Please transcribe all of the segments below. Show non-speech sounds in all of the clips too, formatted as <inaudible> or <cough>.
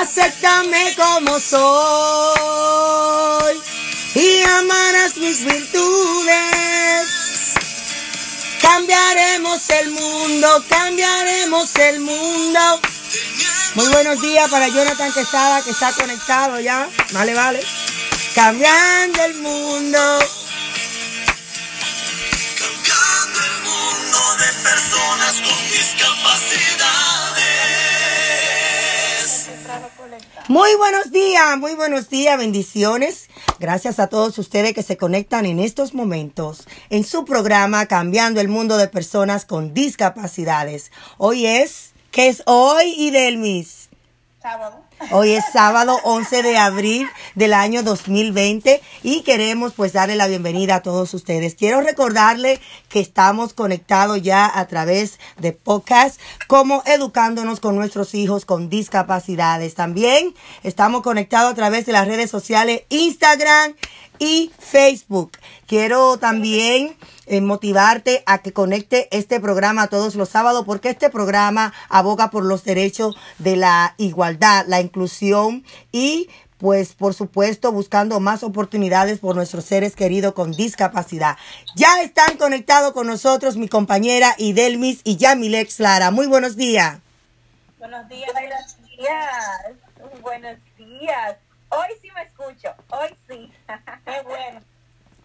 Acéptame como soy y amarás mis virtudes. Cambiaremos el mundo, cambiaremos el mundo. Muy buenos días para Jonathan Quesada que está conectado ya. Vale, vale. Cambiando el mundo. Cambiando el mundo de personas con discapacidades. Muy buenos días, muy buenos días, bendiciones. Gracias a todos ustedes que se conectan en estos momentos en su programa Cambiando el Mundo de Personas con Discapacidades. Hoy es, ¿qué es hoy, Idelmis? Sábado. Hoy es sábado 11 de abril del año 2020 y queremos pues darle la bienvenida a todos ustedes. Quiero recordarle que estamos conectados ya a través de podcast como educándonos con nuestros hijos con discapacidades. También estamos conectados a través de las redes sociales Instagram y Facebook. Quiero también eh, motivarte a que conecte este programa todos los sábados porque este programa aboga por los derechos de la igualdad, la inclusión y pues por supuesto buscando más oportunidades por nuestros seres queridos con discapacidad. Ya están conectados con nosotros mi compañera Idelmis y Yamilex Lara. Muy buenos días. Buenos días. Buenos días. Buenos días. Hoy sí me escucho. Hoy sí. Qué bueno.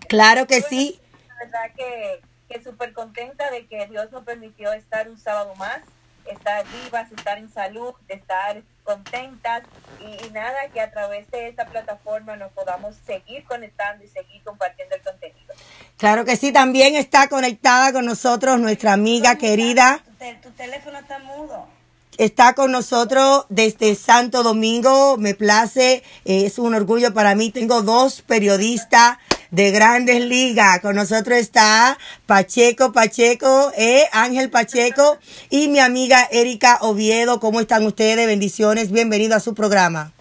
Claro que sí. La verdad que, que súper contenta de que Dios nos permitió estar un sábado más, estar vivas, estar en salud, estar contentas y, y nada, que a través de esta plataforma nos podamos seguir conectando y seguir compartiendo el contenido. Claro que sí, también está conectada con nosotros nuestra amiga querida. Tu, tu teléfono está mudo. Está con nosotros desde Santo Domingo, me place, eh, es un orgullo para mí. Tengo dos periodistas de grandes ligas. Con nosotros está Pacheco Pacheco, eh, Ángel Pacheco y mi amiga Erika Oviedo. ¿Cómo están ustedes? Bendiciones, bienvenido a su programa.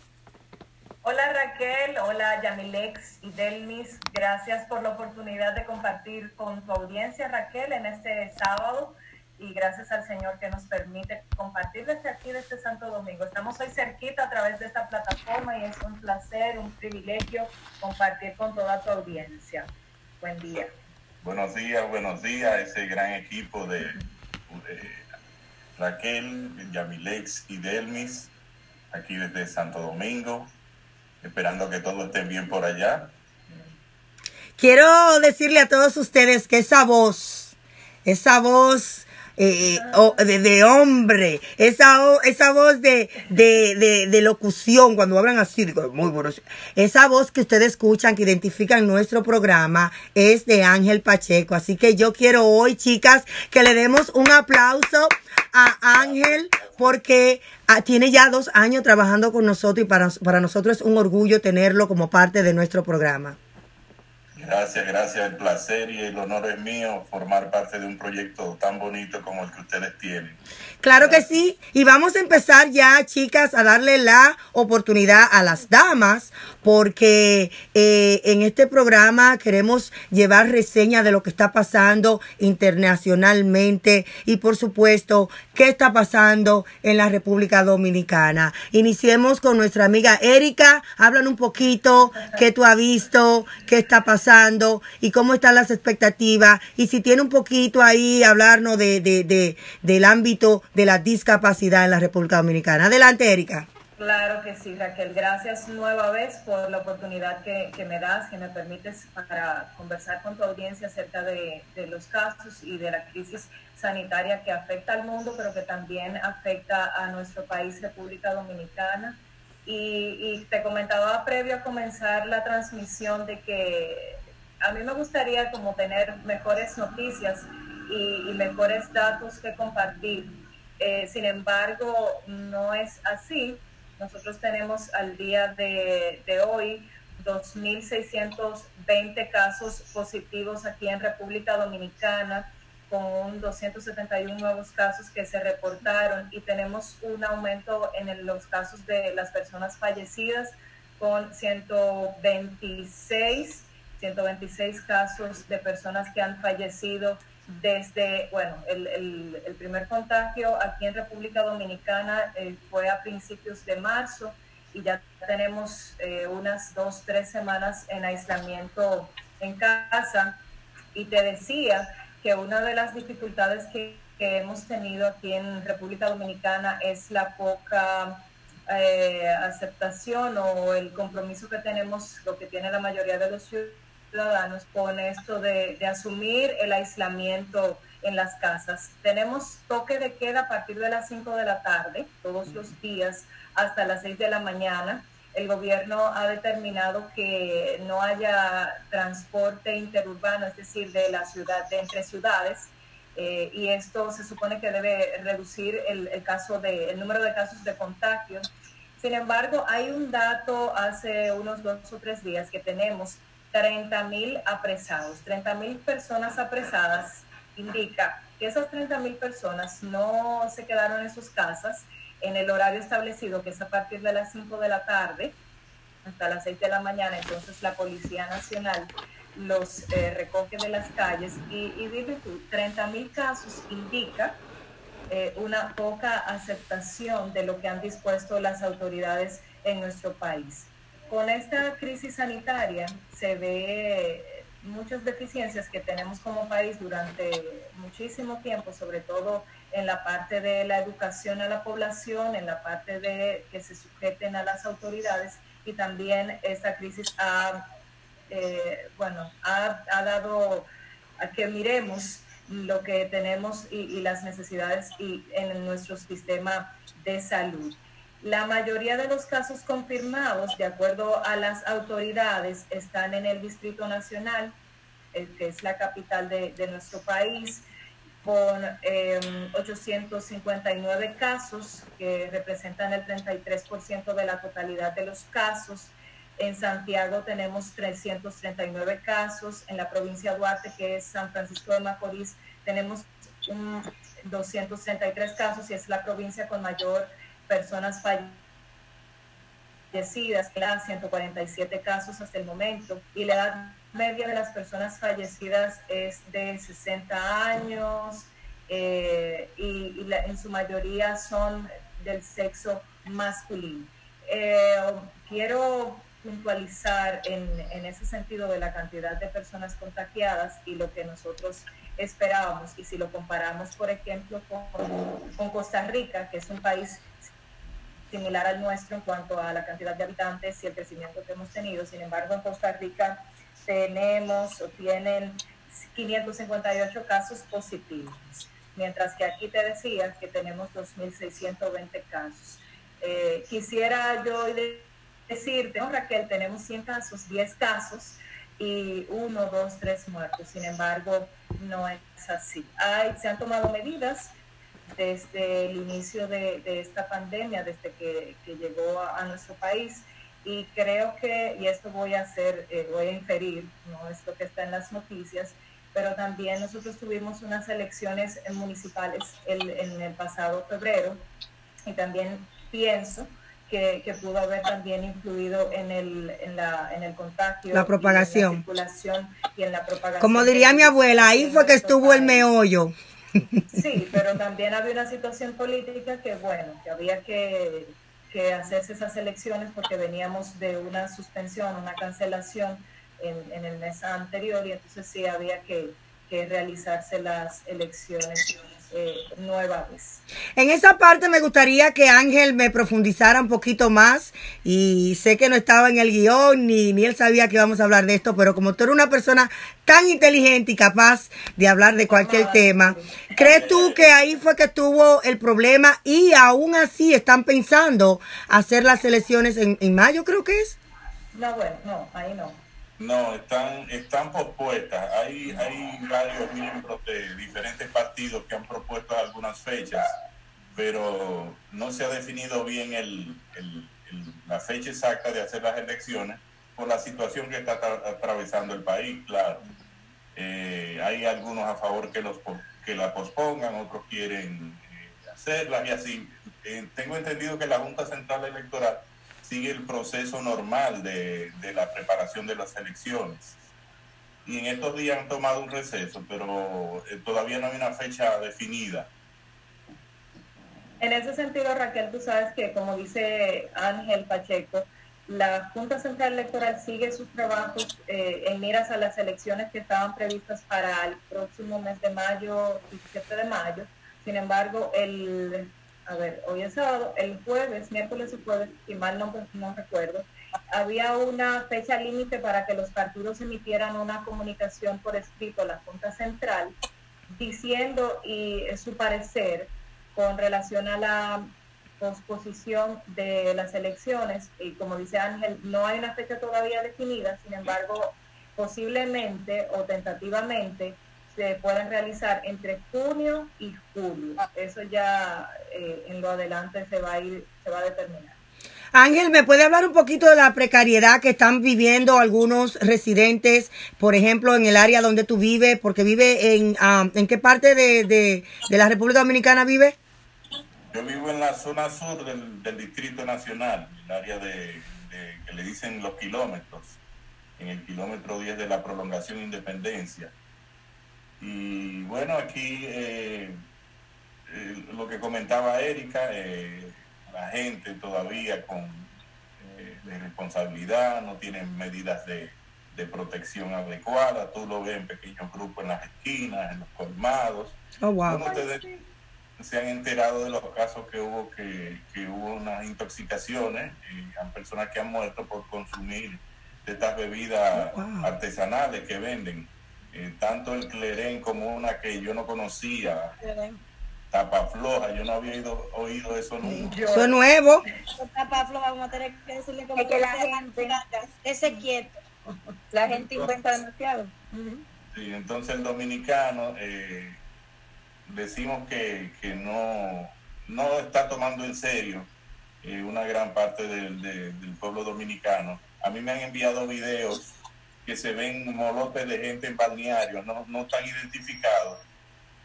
Hola Raquel, hola Yamilex y Delmis, gracias por la oportunidad de compartir con tu audiencia Raquel en este sábado y gracias al Señor que nos permite compartir desde aquí, desde Santo Domingo. Estamos hoy cerquita a través de esta plataforma y es un placer, un privilegio compartir con toda tu audiencia. Buen día. Buenos días, buenos días, ese gran equipo de, de Raquel, Yamilex y Delmis, aquí desde Santo Domingo, esperando que todos estén bien por allá. Quiero decirle a todos ustedes que esa voz, esa voz eh, o- de, de hombre, esa, esa voz de, de, de, locución, cuando hablan así, digo, muy buenos. Esa voz que ustedes escuchan, que identifican nuestro programa, es de Ángel Pacheco. Así que yo quiero hoy, chicas, que le demos un aplauso a Ángel porque ah, tiene ya dos años trabajando con nosotros y para, para nosotros es un orgullo tenerlo como parte de nuestro programa. Gracias, gracias, el placer y el honor es mío formar parte de un proyecto tan bonito como el que ustedes tienen. Claro que sí. Y vamos a empezar ya, chicas, a darle la oportunidad a las damas, porque eh, en este programa queremos llevar reseña de lo que está pasando internacionalmente y, por supuesto, qué está pasando en la República Dominicana. Iniciemos con nuestra amiga Erika. Hablan un poquito qué tú has visto, qué está pasando y cómo están las expectativas. Y si tiene un poquito ahí, hablarnos de, de, de- del ámbito de la discapacidad en la República Dominicana. Adelante, Erika. Claro que sí, Raquel. Gracias nueva vez por la oportunidad que, me das, que me permites para conversar con tu audiencia acerca de, de los casos y de la crisis sanitaria que afecta al mundo, pero que también afecta a nuestro país, República Dominicana. Y, y te comentaba previo a comenzar la transmisión de que a mí me gustaría como tener mejores noticias y, mejores datos que compartir. Eh, sin embargo, no es así. Nosotros tenemos al día de, hoy 2.620 casos positivos aquí en República Dominicana, con 271 nuevos casos que se reportaron y tenemos un aumento en los casos de las personas fallecidas con 126, 126 casos de personas que han fallecido desde, bueno, el, primer contagio aquí en República Dominicana eh, fue a principios de marzo y ya tenemos eh, unas dos, tres semanas en aislamiento en casa. Y te decía que una de las dificultades que, que hemos tenido aquí en República Dominicana es la poca eh, aceptación o el compromiso que tenemos, lo que tiene la mayoría de los ciudadanos con esto de, de asumir el aislamiento en las casas. Tenemos toque de queda a partir de las 5 de la tarde, todos los días, hasta las 6 de la mañana. El gobierno ha determinado que no haya transporte interurbano, es decir, de la ciudad, de entre ciudades, eh, y esto se supone que debe reducir el, el, caso de, el número de casos de contagio. Sin embargo, hay un dato hace unos dos o tres días que tenemos 30 mil apresados, 30 mil personas apresadas, indica que esas 30 mil personas no se quedaron en sus casas en el horario establecido, que es a partir de las 5 de la tarde hasta las 6 de la mañana. Entonces la Policía Nacional los eh, recoge de las calles y, y dime tú, 30 mil casos indica eh, una poca aceptación de lo que han dispuesto las autoridades en nuestro país. Con esta crisis sanitaria se ve muchas deficiencias que tenemos como país durante muchísimo tiempo, sobre todo en la parte de la educación a la población, en la parte de que se sujeten a las autoridades y también esta crisis ha eh, bueno, ha, dado a que miremos lo que tenemos y, y las necesidades y en nuestro sistema de salud. La mayoría de los casos confirmados, de acuerdo a las autoridades, están en el Distrito Nacional, eh, que es la capital de, nuestro país, con eh, 859 casos, que representan el 33% de la totalidad de los casos. En Santiago tenemos 339 casos. En la provincia de Duarte, que es San Francisco de Macorís, tenemos un 233 casos y es la provincia con mayor personas fallecidas, 147 casos hasta el momento. Y la edad media de las personas fallecidas es de 60 años eh, y, la, en su mayoría son del sexo masculino. Eh, quiero puntualizar en, en, ese sentido de la cantidad de personas contagiadas y lo que nosotros esperábamos. Y si lo comparamos, por ejemplo, con Costa Rica, que es un país similar al nuestro en cuanto a la cantidad de habitantes y el crecimiento que hemos tenido. Sin embargo, en Costa Rica tenemos o tienen 558 casos positivos, mientras que aquí te decía que tenemos 2.620 casos. Eh, quisiera yo decirte, ¿no, Raquel, tenemos 100 casos, 10 casos y 1, 2, 3 muertos. Sin embargo, no es así. Hay, se han tomado medidas desde el inicio de, de esta pandemia, desde que, que llegó a, a, nuestro país. Y creo que, y esto voy a hacer, eh, voy a inferir, no es lo que está en las noticias, pero también nosotros tuvimos unas elecciones municipales el, en el pasado febrero y también pienso que, que, pudo haber también influido en el, en la, en el contagio. La propagación. Y en la circulación y en la propagación. Como diría mi abuela, ahí fue que estuvo el meollo. Sí, pero también había una situación política que, bueno, que había que, que hacerse esas elecciones porque veníamos de una suspensión, una cancelación en, en el mes anterior y entonces sí había que, que realizarse las elecciones eh, nueva vez. En esa parte me gustaría que Ángel me profundizara un poquito más y sé que no estaba en el guion ni, ni él sabía que íbamos a hablar de esto, pero como tú eres una persona tan inteligente y capaz de hablar de cualquier tema, ¿crees tú que ahí fue que tuvo el problema y aún así están pensando hacer las elecciones en, en mayo, creo que es? No, bueno, no, ahí no. No, están, están pospuestas. Hay, hay varios miembros de diferentes partidos que han propuesto algunas fechas, pero no se ha definido bien el, la fecha exacta de hacer las elecciones por la situación que está atravesando el país, claro. Eh, hay algunos a favor que, los, que la pospongan, otros quieren eh, hacerla y así. Eh, tengo entendido que la Junta Central Electoral sigue el proceso normal de, de, la preparación de las elecciones. Y en estos días han tomado un receso, pero eh, todavía no hay una fecha definida. En ese sentido, Raquel, tú sabes que, como dice Ángel Pacheco, la Junta Central Electoral sigue sus trabajos eh, en miras a las elecciones que estaban previstas para el próximo mes de mayo, 17 de mayo. Sin embargo, el, a ver, hoy es sábado, el jueves, miércoles y jueves, si mal no, no recuerdo, había una fecha límite para que los partidos emitieran una comunicación por escrito a la Junta Central diciendo y su parecer con relación a la posposición de las elecciones. Y como dice Ángel, no hay una fecha todavía definida, sin embargo, posiblemente o tentativamente se pueden realizar entre junio y julio. Eso ya eh, en lo adelante se va a ir, se va a determinar. Ángel, ¿me puede hablar un poquito de la precariedad que están viviendo algunos residentes, por ejemplo, en el área donde tú vives? Porque vive en, ah, ¿en qué parte de, de, de la República Dominicana vive? Yo vivo en la zona sur del, del Distrito Nacional, el área de, de, que le dicen los kilómetros, en el kilómetro 10 de la prolongación Independencia. Y bueno, aquí eh, eh, lo que comentaba Erika, eh, la gente todavía con eh, de responsabilidad, no tienen medidas de, de protección adecuada, tú lo ves en pequeños grupos en las esquinas, en los colmados. Oh, wow. ¿Cómo ustedes se han enterado de los casos que hubo que, que hubo unas intoxicaciones y hay personas que han muerto por consumir de estas bebidas Wow. artesanales que venden? Eh, tanto el clerén como una que yo no conocía, tapa floja, yo no había ido- oído eso nunca. Yo- Eso es nuevo. Tapa floja, vamos a tener que decirle como Es que la gente- ese quieto. La gente inventa demasiado. Sí, entonces el dominicano eh, decimos que, que no, no está tomando en serio eh, una gran parte del, de- del pueblo dominicano. A mí me han enviado videos que se ven molotes de gente en balnearios, no, no están identificados.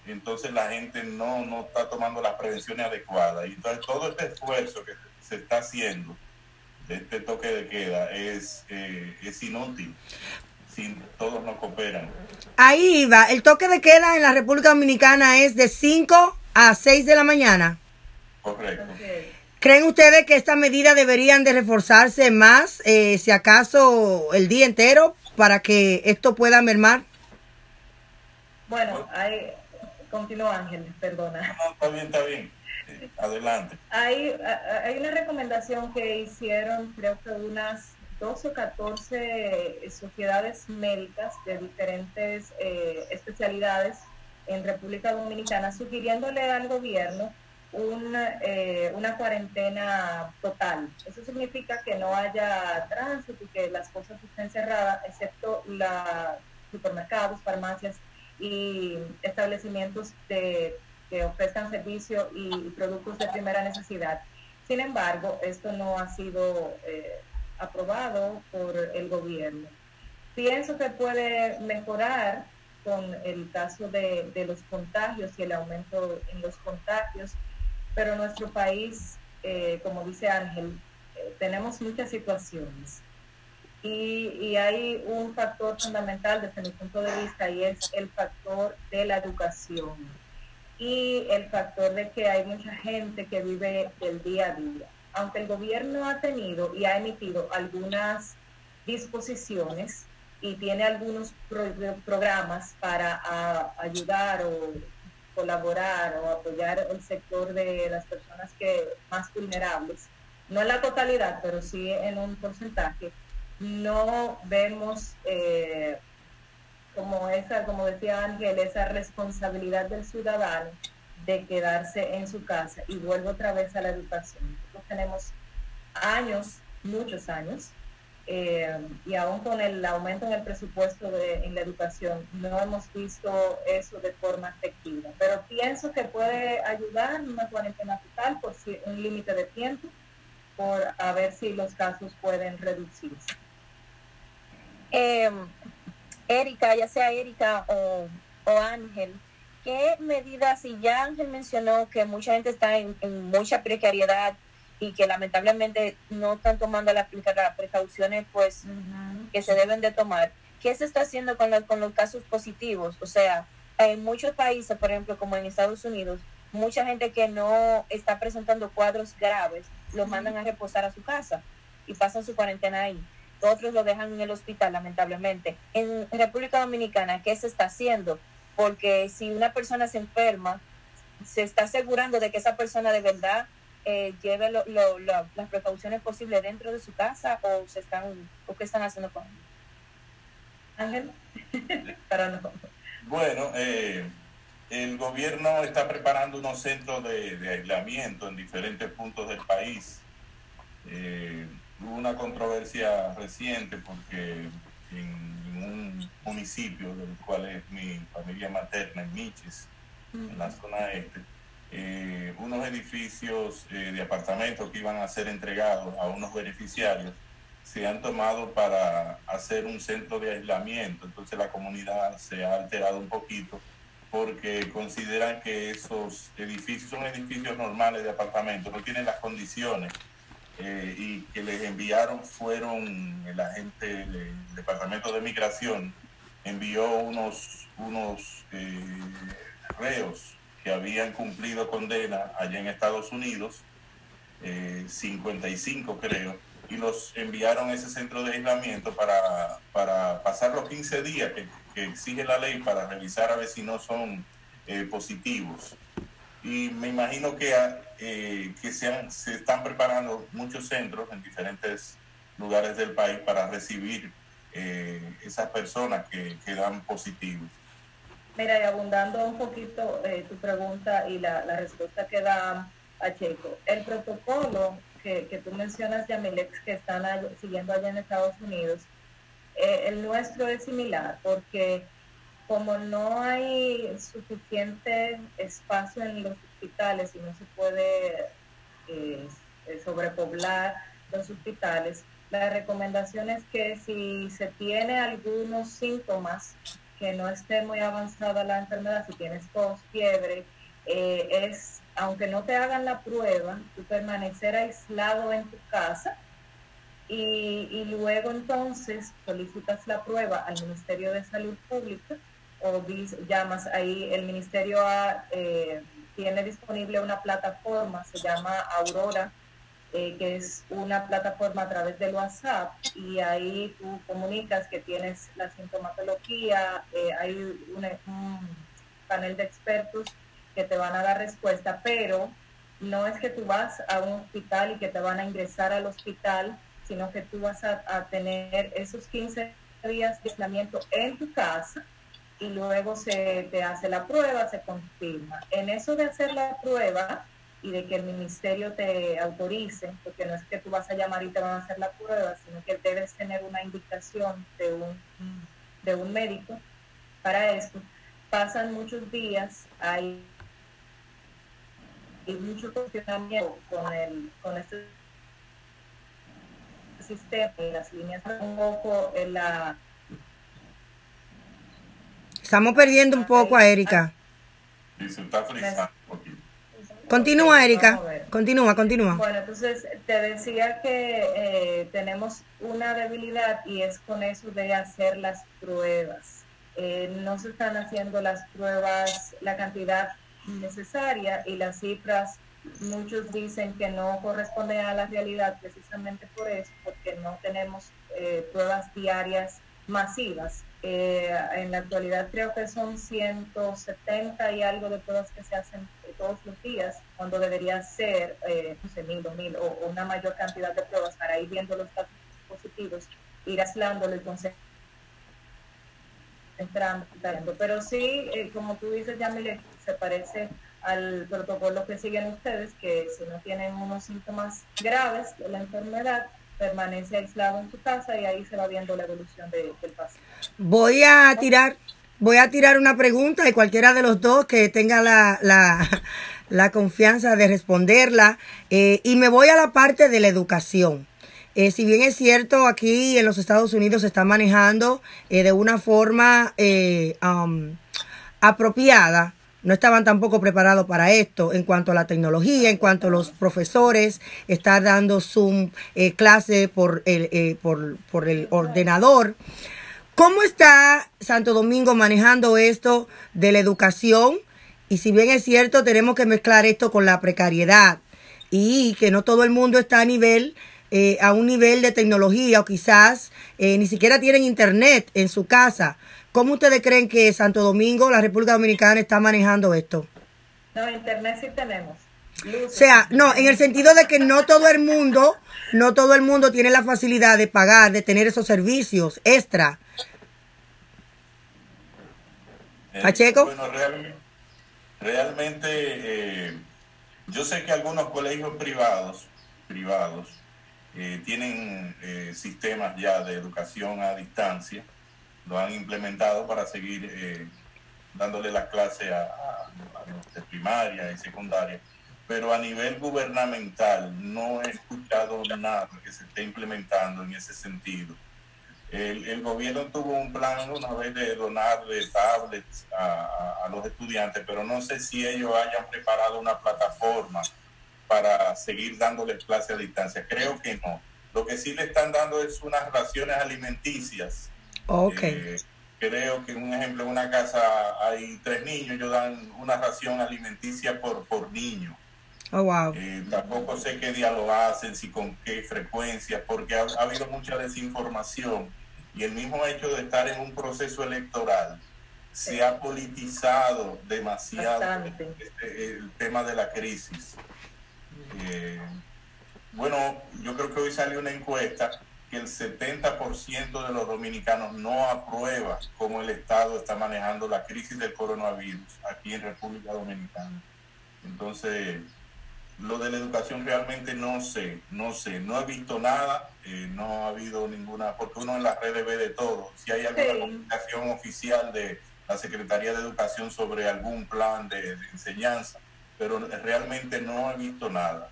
Entonces la gente no, no está tomando las prevenciones adecuadas. Y entonces todo este esfuerzo que se está haciendo de este toque de queda es, eh, es inútil si todos no cooperan. Ahí va. El toque de queda en la República Dominicana es de 5 a 6 de la mañana. Correcto. ¿Creen ustedes que estas medidas deberían de reforzarse más, eh, si acaso el día entero, para que esto pueda mermar? Bueno, hay, continúa Ángel, perdona. No, está bien, está bien. Eh, adelante. Hay, hay una recomendación que hicieron, creo que unas 12 o 14 sociedades médicas de diferentes eh, especialidades en República Dominicana, sugiriéndole al gobierno un, eh, una cuarentena total. Eso significa que no haya tránsito y que las cosas estén cerradas, excepto los supermercados, farmacias y establecimientos que ofrezcan servicios y, productos de primera necesidad. Sin embargo, esto no ha sido eh, aprobado por el gobierno. Pienso que puede mejorar con el caso de los contagios y el aumento en los contagios, pero nuestro país, eh, como dice Ángel, eh, tenemos muchas situaciones. Y, hay un factor fundamental desde mi punto de vista y es el factor de la educación y el factor de que hay mucha gente que vive el día a día. Aunque el gobierno ha tenido y ha emitido algunas disposiciones y tiene algunos pro- programas para a- ayudar o colaborar o apoyar el sector de las personas que más vulnerables, no en la totalidad, pero sí en un porcentaje, no vemos eh, como esa, como decía Ángel, esa responsabilidad del ciudadano de quedarse en su casa y vuelvo otra vez a la educación. Nosotros tenemos años, muchos años, eh, y aún con el aumento en el presupuesto de, en la educación, no hemos visto eso de forma efectiva. Pero pienso que puede ayudar una cuarentena total por si, un límite de tiempo, por a ver si los casos pueden reducirse. Eh, Erika, ya sea Erika o, o Ángel, ¿qué medidas, si ya Ángel mencionó que mucha gente está en, en mucha precariedad y que lamentablemente no están tomando las, las precauciones pues que se deben de tomar, ¿qué se está haciendo con, los- con los casos positivos? O sea, en muchos países, por ejemplo, como en Estados Unidos, mucha gente que no está presentando cuadros graves, los mandan a reposar a su casa y pasan su cuarentena ahí. Otros lo dejan en el hospital, lamentablemente. En República Dominicana, ¿qué se está haciendo? Porque si una persona se enferma, se está asegurando de que esa persona de verdad eh, lleve lo- lo- lo- las precauciones posibles dentro de su casa o se están o qué están haciendo con Ángel, <laughs> para no. Bueno, eh, el gobierno está preparando unos centros de, de aislamiento en diferentes puntos del país. Eh, hubo una controversia reciente porque en, en un municipio del cual es mi familia materna, en Miches, en la zona este, eh, unos edificios eh, de apartamentos que iban a ser entregados a unos beneficiarios se han tomado para hacer un centro de aislamiento. Entonces la comunidad se ha alterado un poquito porque consideran que esos edificios son edificios normales de apartamentos, no tienen las condiciones eh, y que les enviaron fueron el agente del Departamento de Migración envió unos, unos eh, reos habían cumplido condena allá en Estados Unidos, eh, 55 creo, y los enviaron a ese centro de aislamiento para, para pasar los 15 días que, exige la ley para revisar a ver si no son eh, positivos. Y me imagino que, ah, eh, que se, están preparando muchos centros en diferentes lugares del país para recibir eh, esas personas que, que dan. Mira, y abundando un poquito eh, tu pregunta y la, respuesta que da Pacheco, el protocolo que, que tú mencionas, Yamilex, que están siguiendo allá en Estados Unidos, eh, el nuestro es similar, porque como no hay suficiente espacio en los hospitales y no se puede eh, sobrepoblar los hospitales, la recomendación es que si se tiene algunos síntomas que no esté muy avanzada la enfermedad, si tienes tos, fiebre, eh, es, aunque no te hagan la prueba, tú permanecer aislado en tu casa y, y luego entonces solicitas la prueba al Ministerio de Salud Pública o dis- llamas ahí, el Ministerio ha, eh, tiene disponible una plataforma, se llama Aurora, eh, que es una plataforma a través del WhatsApp y ahí tú comunicas que tienes la sintomatología, eh, hay un, panel de expertos que te van a dar respuesta, pero no es que tú vas a un hospital y que te van a ingresar al hospital, sino que tú vas a, a tener esos 15 días de aislamiento en tu casa y luego se te hace la prueba, se confirma. En eso de hacer la prueba y de que el ministerio te autorice, porque no es que tú vas a llamar y te van a hacer la prueba, sino que debes tener una indicación de un, de un médico para esto. Pasan muchos días, hay, hay mucho cuestionamiento con, el, con este sistema y las líneas un poco en la Estamos perdiendo un poco a Erika. Y se está. Continúa, Erika. Continúa, continúa. Bueno, entonces te decía que eh, tenemos una debilidad y es con eso de hacer las pruebas. Eh, no se están haciendo las pruebas la cantidad necesaria y las cifras, muchos dicen que no corresponden a la realidad precisamente por eso, porque no tenemos eh, pruebas diarias masivas. Eh, en la actualidad creo que son 170 y algo de pruebas que se hacen todos los días, cuando debería ser, eh, no sé, mil o mil o, una mayor cantidad de pruebas para ir viendo los casos positivos, ir aislándolo y concentrando. Pero sí, eh, como tú dices, Yamile, se parece al protocolo que siguen ustedes, que si no tienen unos síntomas graves de la enfermedad, permanece aislado en su casa y ahí se va viendo la evolución de- del paciente. Voy a tirar, voy a tirar una pregunta y cualquiera de los dos que tenga la, la, la confianza de responderla. Eh, y me voy a la parte de la educación. Eh, si bien es cierto, aquí en los Estados Unidos se está manejando eh, de una forma eh, um, apropiada, no estaban tampoco preparados para esto en cuanto a la tecnología, en cuanto a los profesores, estar dando Zoom eh, clase por el, eh, por, por el ordenador. ¿Cómo está Santo Domingo manejando esto de la educación Y si bien es cierto, tenemos que mezclar esto con la precariedad y que no todo el mundo está a nivel, eh, a un nivel de tecnología o quizás eh, ni siquiera tienen internet en su casa. ¿Cómo ustedes creen que Santo Domingo, la República Dominicana, está manejando esto? No, internet sí tenemos. O sea, no, en el sentido de que no todo el mundo, no todo el mundo tiene la facilidad de pagar, de tener esos servicios extra. Eh, Pacheco. Bueno, real- realmente eh, yo sé que algunos colegios privados, privados eh, tienen eh, sistemas ya de educación a distancia, lo han implementado para seguir eh, dándole las clases a, los de primaria y secundaria, pero a nivel gubernamental no he escuchado nada que se esté implementando en ese sentido. El, gobierno tuvo un plan una vez de donarle tablets a- a los estudiantes, pero no sé si ellos hayan preparado una plataforma para seguir dándoles clases a distancia. Creo que no. Lo que sí le están dando es unas raciones alimenticias. Ok. Eh, creo que, un ejemplo, en una casa hay tres niños, ellos dan una ración alimenticia por, por niño. Oh, wow. Eh, tampoco sé qué día lo hacen, si con qué frecuencia, porque ha, ha habido mucha desinformación y el mismo hecho de estar en un proceso electoral se ha politizado demasiado este, el tema de la crisis. Eh, bueno, yo creo que hoy salió una encuesta que el 70% de los dominicanos no aprueba cómo el Estado está manejando la crisis del coronavirus aquí en República Dominicana. Entonces, lo de la educación realmente no sé, no sé, no he visto nada, eh, no ha habido ninguna, porque uno en las redes ve de todo. Si hay alguna Sí. comunicación oficial de la Secretaría de Educación sobre algún plan de, de enseñanza, pero realmente no he visto nada.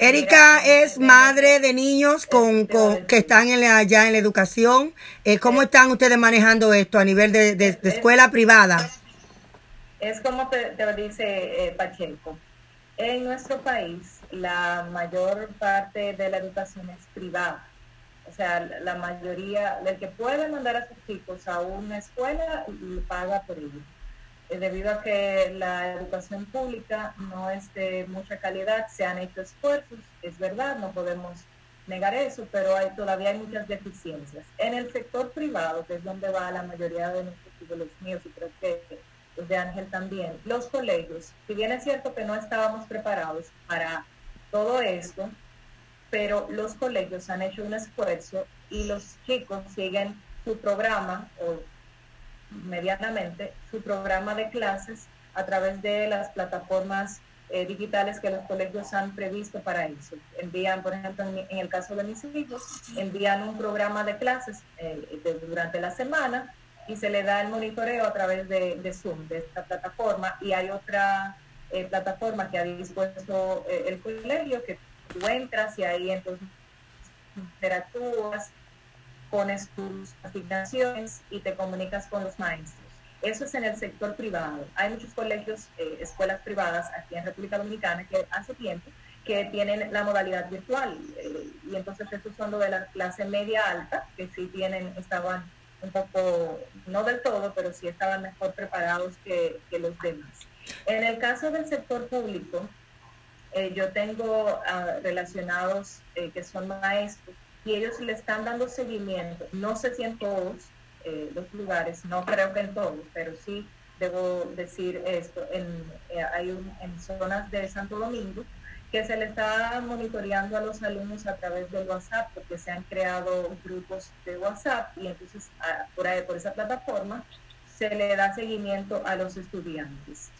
Erika es madre de niños con, con- que están en la, ya en la educación. Eh, ¿Cómo están ustedes manejando esto a nivel de, de- escuela privada? Es como te, te dice eh, Pacheco. En nuestro país, la mayor parte de la educación es privada. O sea, la mayoría, el que puede mandar a sus chicos a una escuela, paga por ello. Eh, debido a que la educación pública no es de mucha calidad, se han hecho esfuerzos, es verdad, no podemos negar eso, pero hay, todavía hay muchas deficiencias. En el sector privado, que es donde va la mayoría de nuestros hijos, los míos, y creo que los de Ángel también, los colegios, si bien es cierto que no estábamos preparados para todo esto, pero los colegios han hecho un esfuerzo y los chicos siguen su programa, o medianamente, su programa de clases a través de las plataformas eh, digitales que los colegios han previsto para eso. Envían, por ejemplo, en, el caso de mis hijos, envían un programa de clases eh, durante la semana y se le da el monitoreo a través de, Zoom, de esta plataforma, y hay otra eh, plataforma que ha dispuesto el colegio que tú entras y ahí entonces interactúas, pones tus asignaciones y te comunicas con los maestros. Eso es en el sector privado. Hay muchos colegios, eh, escuelas privadas aquí en República Dominicana que hace tiempo que tienen la modalidad virtual eh, y entonces esos son los de la clase media alta que sí tienen, estaban un poco, no del todo, pero sí estaban mejor preparados que, que los demás. En el caso del sector público, eh, yo tengo ah, relacionados eh, que son maestros y ellos le están dando seguimiento. No sé si en todos eh, los lugares, no creo que en todos, pero sí debo decir esto. En, eh, hay un, en zonas de Santo Domingo que se le está monitoreando a los alumnos a través del WhatsApp, porque se han creado grupos de WhatsApp y entonces ah, por, esa plataforma se le da seguimiento a los estudiantes.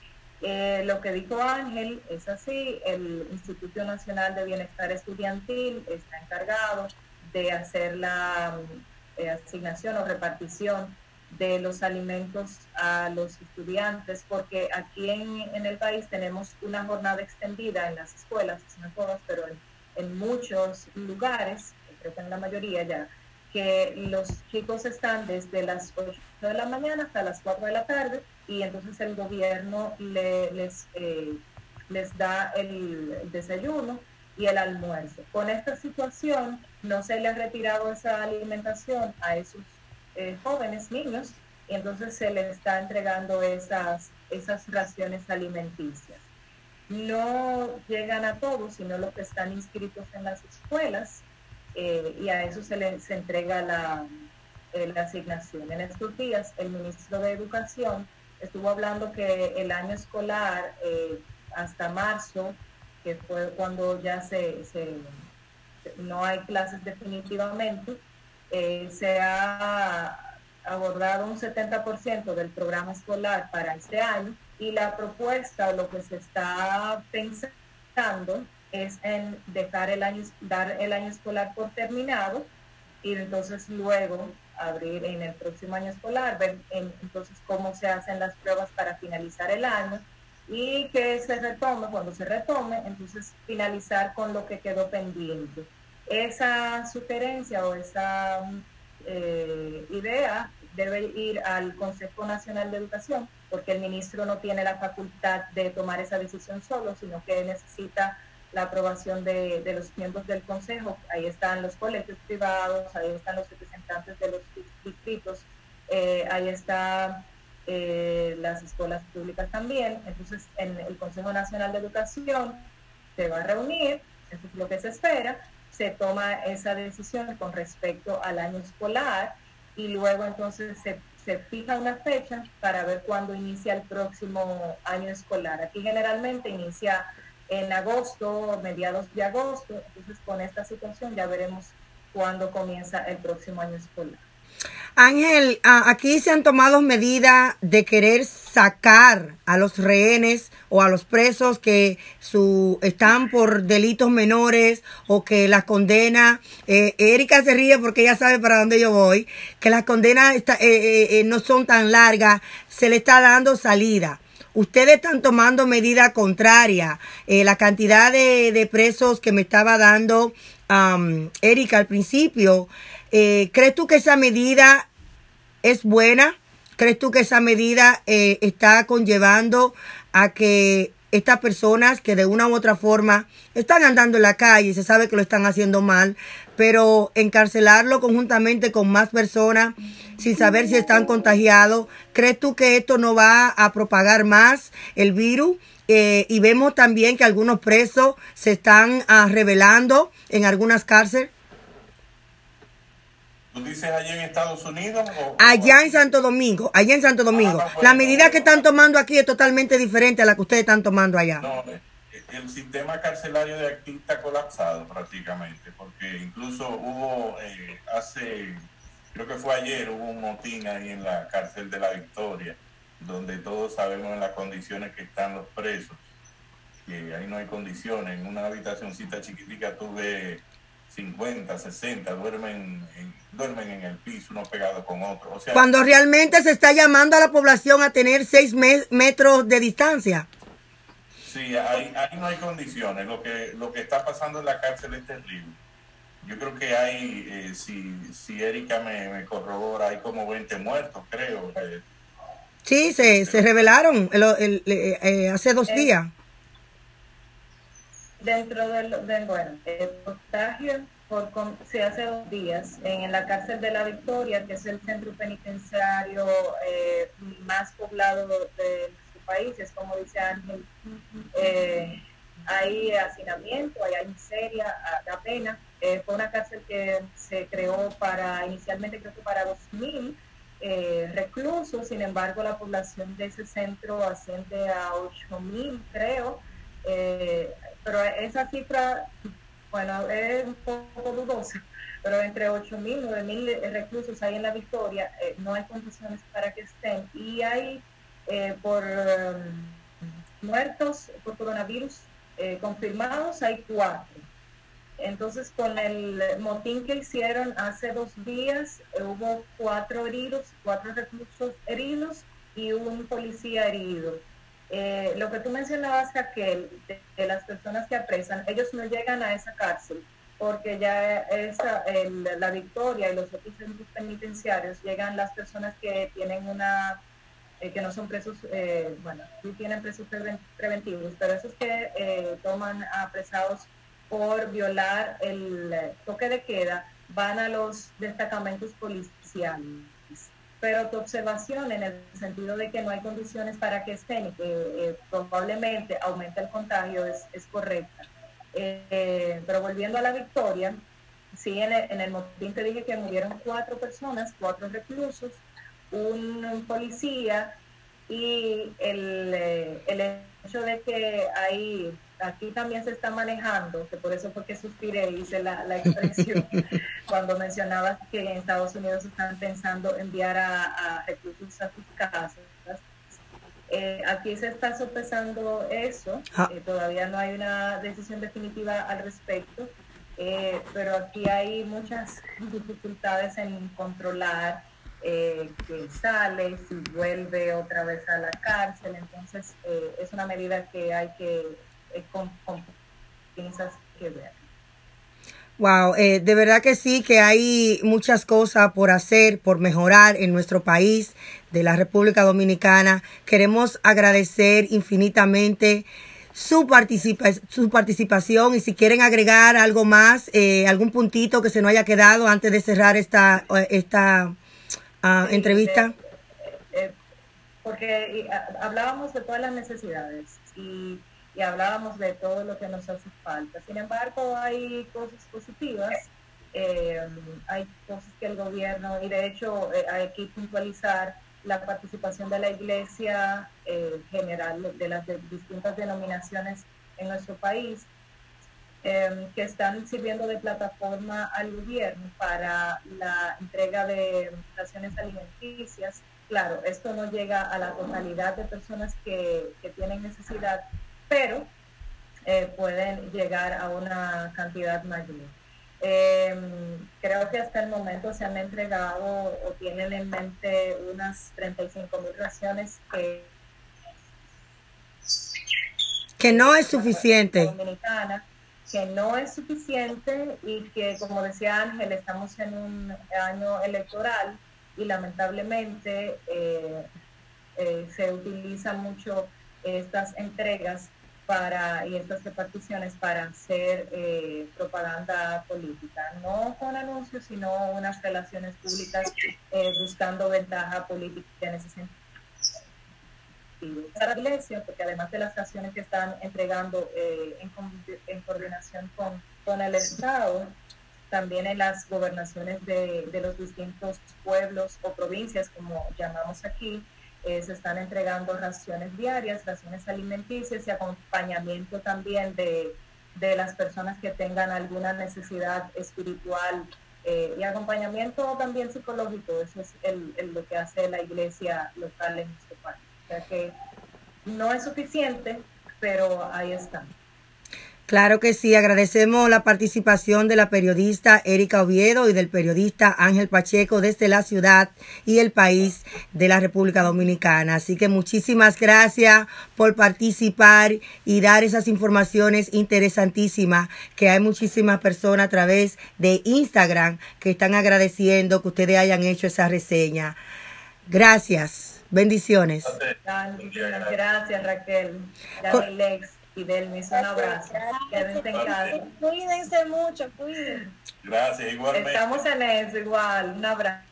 Eh, lo que dijo Ángel es así, el Instituto Nacional de Bienestar Estudiantil está encargado de hacer la eh, asignación o repartición de los alimentos a los estudiantes, porque aquí en, en, el país tenemos una jornada extendida en las escuelas, no todas, pero en, en muchos lugares, creo que en la mayoría ya, que los chicos están desde las 8 de la mañana hasta las 4 de la tarde y entonces el gobierno le, les, eh, les da el desayuno y el almuerzo. Con esta situación no se le ha retirado esa alimentación a esos eh, jóvenes, niños, y entonces se les está entregando esas esas raciones alimenticias. No llegan a todos, sino los que están inscritos en las escuelas, eh, y a eso se les se entrega la, eh, la asignación. En estos días, el ministro de Educación estuvo hablando que el año escolar eh, hasta marzo, que fue cuando ya se, se- no hay clases definitivamente, eh, se ha abordado un 70% del programa escolar para este año y la propuesta o lo que se está pensando es en dejar el año, dar el año escolar por terminado y entonces luego abrir en el próximo año escolar, ver en- entonces cómo se hacen las pruebas para finalizar el año y que se retome, cuando se retome, entonces finalizar con lo que quedó pendiente. Esa sugerencia o esa eh, idea debe ir al Consejo Nacional de Educación, porque el ministro no tiene la facultad de tomar esa decisión solo, sino que necesita la aprobación de, de los miembros del Consejo. Ahí están los colegios privados, ahí están los representantes de los distritos, eh, ahí están eh, las escuelas públicas también. Entonces, en el Consejo Nacional de Educación se va a reunir, eso es lo que se espera, se toma esa decisión con respecto al año escolar y luego entonces se, se fija una fecha para ver cuándo inicia el próximo año escolar. Aquí generalmente inicia en agosto, mediados de agosto, entonces con esta situación ya veremos cuándo comienza el próximo año escolar. Ángel, aquí se han tomado medidas de querer sacar a los rehenes o a los presos que su, están por delitos menores o que las condena. Eh, Erika se ríe porque ella sabe para dónde yo voy, que las condenas está- eh, eh, eh, no son tan largas, se le está dando salida. Ustedes están tomando medidas contrarias. Eh, la cantidad de, presos que me estaba dando Erika al principio, eh, ¿crees tú que esa medida es buena? ¿Crees tú que esa medida eh, está conllevando a que estas personas que de una u otra forma están andando en la calle se sabe que lo están haciendo mal, pero encarcelarlo conjuntamente con más personas sin saber si están contagiados, ¿crees tú que esto no va a propagar más el virus? Eh, y vemos también que algunos presos se están ah, revelando en algunas cárceles. ¿Tú dices allá en Estados Unidos? O, Allá en Santo Domingo, allá en Santo Domingo. Ah. La medida que están tomando aquí es totalmente diferente a la que ustedes están tomando allá. No, eh, el sistema carcelario de aquí está colapsado prácticamente, porque incluso hubo eh, hace, creo que fue ayer, hubo un motín ahí en la cárcel de la Victoria, donde todos sabemos en las condiciones que están los presos, que ahí no hay condiciones, en una habitacioncita chiquitica tú ves 50, 60, duermen en, duermen en el piso, uno pegado con otro. O sea, Cuando realmente se está llamando a la población a tener seis me- metros de distancia. Sí, ahí, ahí no hay condiciones. Lo que, lo que está pasando en la cárcel es terrible. Yo creo que hay, eh, si, si Erika me, me corrobora, hay como 20 muertos, creo. eh, Sí, se, se revelaron el- el- eh, hace dos días. Dentro del, del- bueno, el contagio por, se hace dos días en la cárcel de la Victoria, que es el centro penitenciario eh, más poblado de nuestro país, es como dice Ángel, eh, hay hacinamiento, hay, miseria, ah, da pena. Eh, fue una cárcel que se creó para, inicialmente creo que para 2.000 eh, reclusos, sin embargo la población de ese centro asciende a 8.000 creo. Pero esa cifra, bueno, es un poco dudosa, pero entre 8.000 9.000 reclusos hay en la Victoria, eh, no hay condiciones para que estén y hay eh, por um, muertos por coronavirus eh, confirmados, hay cuatro. Entonces, con el motín que hicieron hace dos días, eh, hubo cuatro heridos, cuatro reclusos heridos y un policía herido. Eh, lo que tú mencionabas, Raquel, de, las personas que apresan, ellos no llegan a esa cárcel porque ya esa, la Victoria y los otros centros penitenciarios llegan las personas que tienen una, eh, que no son presos, eh, bueno, sí tienen presos preven- preventivos, pero esos que eh, toman apresados por violar el eh, toque de queda van a los destacamentos policiales. Pero tu observación en el sentido de que no hay condiciones para que estén que eh, probablemente aumente el contagio es, es correcta. Eh, pero volviendo a la victoria, sí, en el, en el motín te dije que murieron cuatro personas, cuatro reclusos, un policía y el, eh, el hecho de que hay, aquí también se está manejando, que por eso fue que suspiré hice la, la expresión <laughs> cuando mencionabas que en Estados Unidos están pensando enviar a, a reclusos a sus casas. Eh, aquí se está sopesando eso, Ah. eh, todavía no hay una decisión definitiva al respecto, eh, pero aquí hay muchas dificultades en controlar eh, que sale, si vuelve otra vez a la cárcel, entonces eh, es una medida que hay que eh, con, con pinzas que ver. Wow, eh, de verdad que sí, que hay muchas cosas por hacer, por mejorar en nuestro país de la República Dominicana. Queremos agradecer infinitamente su, participa su participación y si quieren agregar algo más, eh, algún puntito que se nos haya quedado antes de cerrar esta, eh, esta ah, Sí, entrevista. eh, eh, porque hablábamos de todas las necesidades y, y hablábamos de todo lo que nos hace falta. Sin embargo, hay cosas positivas, eh, hay cosas que el gobierno, y de hecho eh, hay que puntualizar la participación de la Iglesia eh, general, de las distintas denominaciones en nuestro país, eh, que están sirviendo de plataforma al gobierno para la entrega de raciones alimenticias. Claro, esto no llega a la totalidad de personas que, que tienen necesidad, pero eh, pueden llegar a una cantidad mayor. Eh, creo que hasta el momento se han entregado o tienen en mente unas 35 mil raciones que Que no es suficiente. Dominicana, que no es suficiente y que, como decía Ángel, estamos en un año electoral y lamentablemente eh, eh, se utilizan mucho estas entregas para y estas reparticiones para hacer eh, propaganda política, no con anuncios, sino unas relaciones públicas eh, buscando ventaja política en ese sentido. Para la iglesia, porque además de las acciones que están entregando eh, en, en coordinación con, con el Estado, también en las gobernaciones de, de los distintos pueblos o provincias, como llamamos aquí, eh, se están entregando raciones diarias, raciones alimenticias y acompañamiento también de, de las personas que tengan alguna necesidad espiritual eh, y acompañamiento también psicológico. Eso es el- lo que hace la iglesia local en nuestro país. O sea que no es suficiente, pero ahí está. Claro que sí, agradecemos la participación de la periodista Erika Oviedo y del periodista Ángel Pacheco desde la ciudad y el país de la República Dominicana. Así que muchísimas gracias por participar y dar esas informaciones interesantísimas que hay muchísimas personas a través de Instagram que están agradeciendo que ustedes hayan hecho esa reseña. Gracias, bendiciones. Gracias, Raquel. Lex y Delmis, un abrazo. Quédense en casa. Cuídense mucho, cuídense. Gracias, igualmente. Estamos en eso igual. Un abrazo.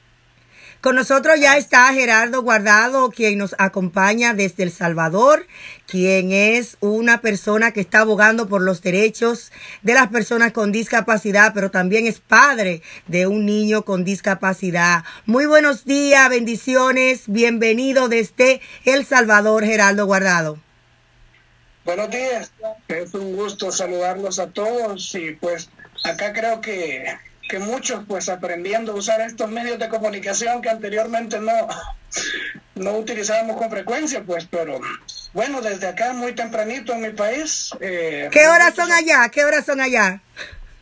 Con nosotros ya está Gerardo Guardado, quien nos acompaña desde El Salvador, quien es una persona que está abogando por los derechos de las personas con discapacidad, pero también es padre de un niño con discapacidad. Muy buenos días, bendiciones, bienvenido desde El Salvador, Gerardo Guardado. Buenos días, es un gusto saludarlos a todos y pues acá creo que, que muchos pues aprendiendo a usar estos medios de comunicación que anteriormente no, no utilizábamos con frecuencia pues, pero bueno, desde acá muy tempranito en mi país. eh, ¿Qué horas son allá? ¿Qué horas son allá?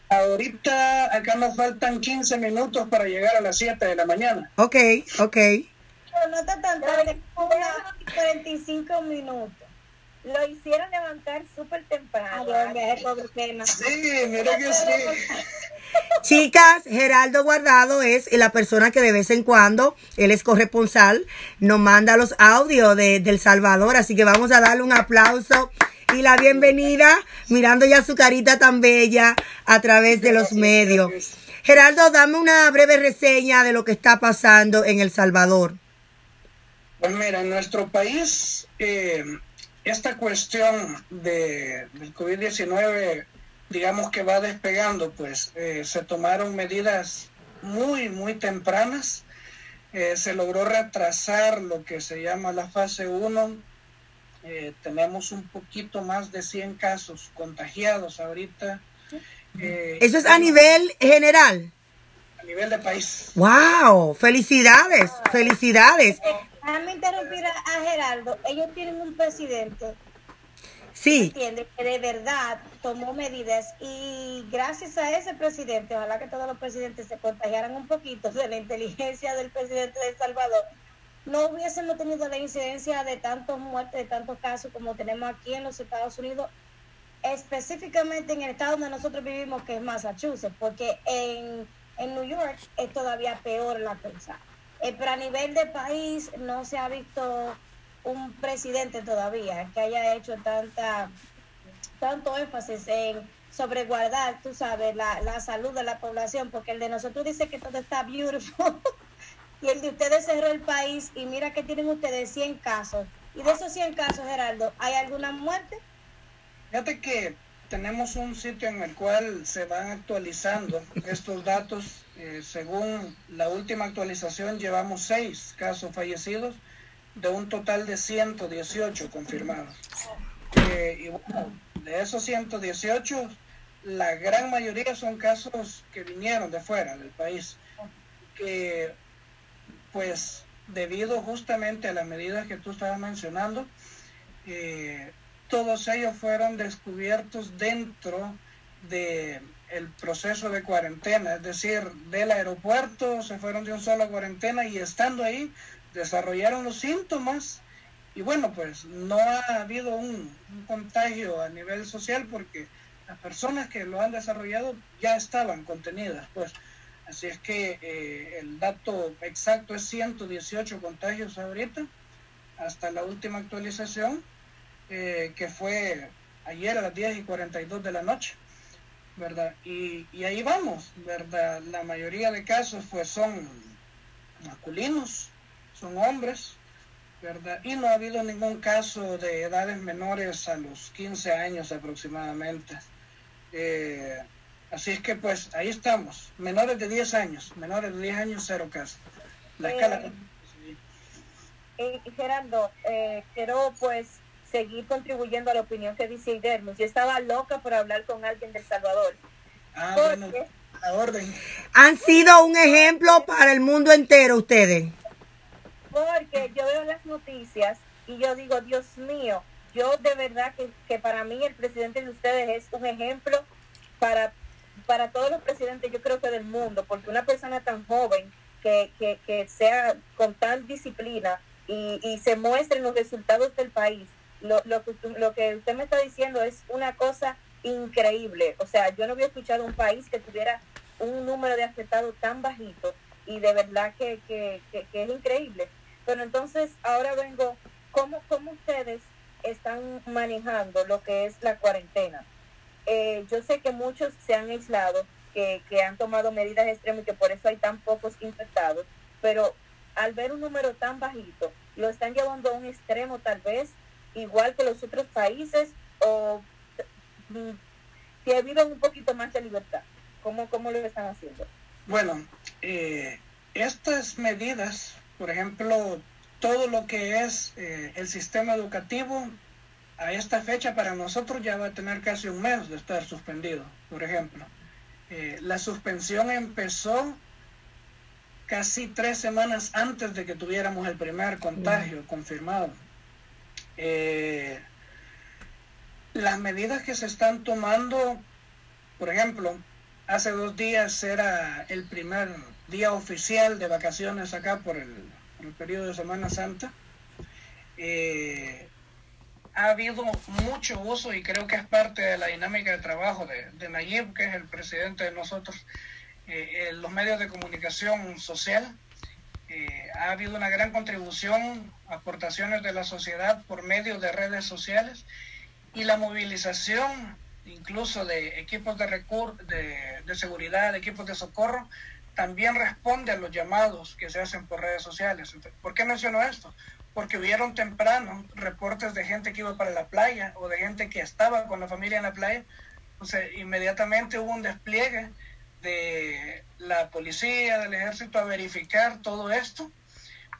Ahorita acá nos faltan 15 minutos para llegar a las 7 de la mañana. Ok, ok. Pero no está tan tarde, una 45 minutos. Lo hicieron levantar súper temprano. Sí, mira que sí. <laughs> Chicas, Geraldo Guardado es la persona que de vez en cuando, él es corresponsal, nos manda los audios de, del Salvador, así que vamos a darle un aplauso y la bienvenida, mirando ya su carita tan bella a través de los medios. Geraldo, dame una breve reseña de lo que está pasando en El Salvador. Pues mira, en nuestro país eh, esta cuestión de, del COVID-19, digamos que va despegando, pues eh, se tomaron medidas muy, muy tempranas. Eh, se logró retrasar lo que se llama la fase 1. Eh, tenemos un poquito más de 100 casos contagiados ahorita. Eso es a nivel general. a nivel de país. ¡Wow! ¡Felicidades! ¡Felicidades! Déjame interrumpir a, a Gerardo. Ellos tienen un presidente, Sí, entiende, que de verdad tomó medidas y gracias a ese presidente, ojalá que todos los presidentes se contagiaran un poquito de la inteligencia del presidente de El Salvador, no hubiésemos tenido la incidencia de tantos muertes, de tantos casos como tenemos aquí en los Estados Unidos, específicamente en el estado donde nosotros vivimos, que es Massachusetts, porque en, en New York es todavía peor la cosa. Eh, pero a nivel de país no se ha visto un presidente todavía que haya hecho tanta tanto énfasis en sobreguardar, tú sabes, la, la salud de la población, porque el de nosotros dice que todo está beautiful <laughs> y el de ustedes cerró el país y mira que tienen ustedes 100 casos. Y de esos 100 casos, Gerardo, ¿hay alguna muerte? Fíjate que tenemos un sitio en el cual se van actualizando estos datos. Eh, según la última actualización, llevamos seis casos fallecidos de un total de 118 confirmados. Eh, y bueno, de esos 118, la gran mayoría son casos que vinieron de fuera del país, que pues debido justamente a las medidas que tú estabas mencionando, eh, todos ellos fueron descubiertos dentro de el proceso de cuarentena, es decir, del aeropuerto se fueron de un solo a cuarentena y estando ahí desarrollaron los síntomas. Y bueno, pues no ha habido un, contagio a nivel social porque las personas que lo han desarrollado ya estaban contenidas, pues. Así es que eh, el dato exacto es 118 contagios ahorita hasta la última actualización eh, que fue ayer a las 10 y 42 de la noche, ¿verdad? Y, y ahí vamos, ¿verdad? La mayoría de casos pues son masculinos, son hombres, ¿verdad? Y no ha habido ningún caso de edades menores a los 15 años aproximadamente. Eh, así es que pues ahí estamos, menores de 10 años, menores de 10 años, cero casos. La Eh, escala... Eh, Gerardo, eh, quiero pues seguir contribuyendo a la opinión que dice Idermus. Yo estaba loca por hablar con alguien del Salvador. Ah, Porque, bueno, la orden. han sido un ejemplo para el mundo entero ustedes. porque yo veo las noticias y yo digo, Dios mío, yo de verdad que, que para mí el presidente de ustedes es un ejemplo para, para todos los presidentes, yo creo que del mundo, porque una persona tan joven que, que, que sea con tan disciplina y, y se muestren los resultados del país, lo, lo, lo que usted me está diciendo es una cosa increíble. O sea, yo no había escuchado un país que tuviera un número de afectados tan bajito y de verdad que, que, que, que es increíble. Pero entonces ahora vengo, ¿cómo, cómo ustedes están manejando lo que es la cuarentena? Eh, yo sé que muchos se han aislado, que, que han tomado medidas extremas y que por eso hay tan pocos infectados, pero al ver un número tan bajito, lo están llevando a un extremo tal vez igual que los otros países o mm, que viven un poquito más de libertad. ¿Cómo, cómo lo están haciendo? Bueno, eh, estas medidas, por ejemplo, todo lo que es eh, el sistema educativo, a esta fecha para nosotros ya va a tener casi un mes de estar suspendido, por ejemplo. Eh, la suspensión empezó casi tres semanas antes de que tuviéramos el primer contagio confirmado. Eh, las medidas que se están tomando, por ejemplo, hace dos días era el primer día oficial de vacaciones acá por el, periodo de Semana Santa. Eh, ha habido mucho uso y creo que es parte de la dinámica de trabajo de, Nayib, que es el presidente de nosotros, eh, los medios de comunicación social. Eh, ha habido una gran contribución, aportaciones de la sociedad por medio de redes sociales y la movilización incluso de equipos de, recur de, de seguridad, de equipos de socorro, también responde a los llamados que se hacen por redes sociales. Entonces, ¿Por qué menciono esto? porque vieron temprano reportes de gente que iba para la playa o de gente que estaba con la familia en la playa. Entonces, inmediatamente hubo un despliegue de la policía, del ejército a verificar todo esto,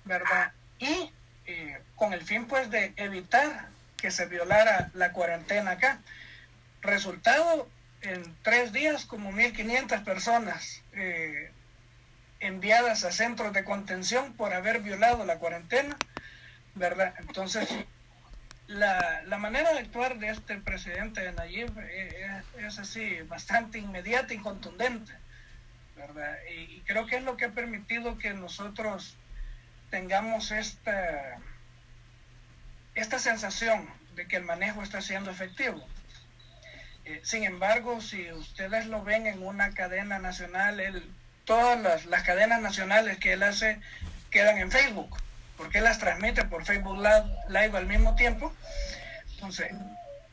¿verdad? Y eh, con el fin, pues, de evitar que se violara la cuarentena acá. Resultado, en tres días, como 1.500 personas eh, enviadas a centros de contención por haber violado la cuarentena, ¿verdad? Entonces, la, la manera de actuar de este presidente de Nayib es, es, así, bastante inmediata y contundente, ¿verdad? Y, y, creo que es lo que ha permitido que nosotros tengamos esta, esta sensación de que el manejo está siendo efectivo. Eh, sin embargo, si ustedes lo ven en una cadena nacional, él, todas las, las, cadenas nacionales que él hace quedan en Facebook, porque él las transmite por Facebook Live, al mismo tiempo. Entonces,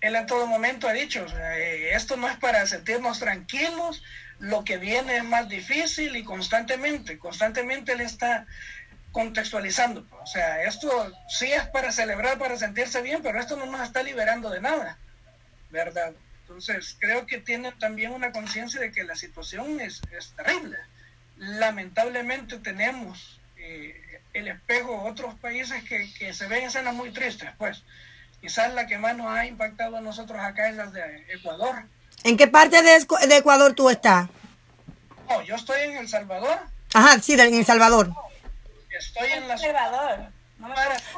él en todo momento ha dicho, eh, esto no es para sentirnos tranquilos, lo que viene es más difícil y constantemente, constantemente él está contextualizando. O sea, esto sí es para celebrar, para sentirse bien, pero esto no nos está liberando de nada, ¿verdad? Entonces, creo que tienen también una conciencia de que la situación es, es terrible. Lamentablemente tenemos eh, el espejo de otros países que, que, se ven escenas muy tristes, pues. Quizás la que más nos ha impactado a nosotros acá es la de Ecuador. ¿En qué parte de, de Ecuador tú estás? No, yo estoy en El Salvador. Ajá, sí, en El Salvador. Estoy en la Salvador.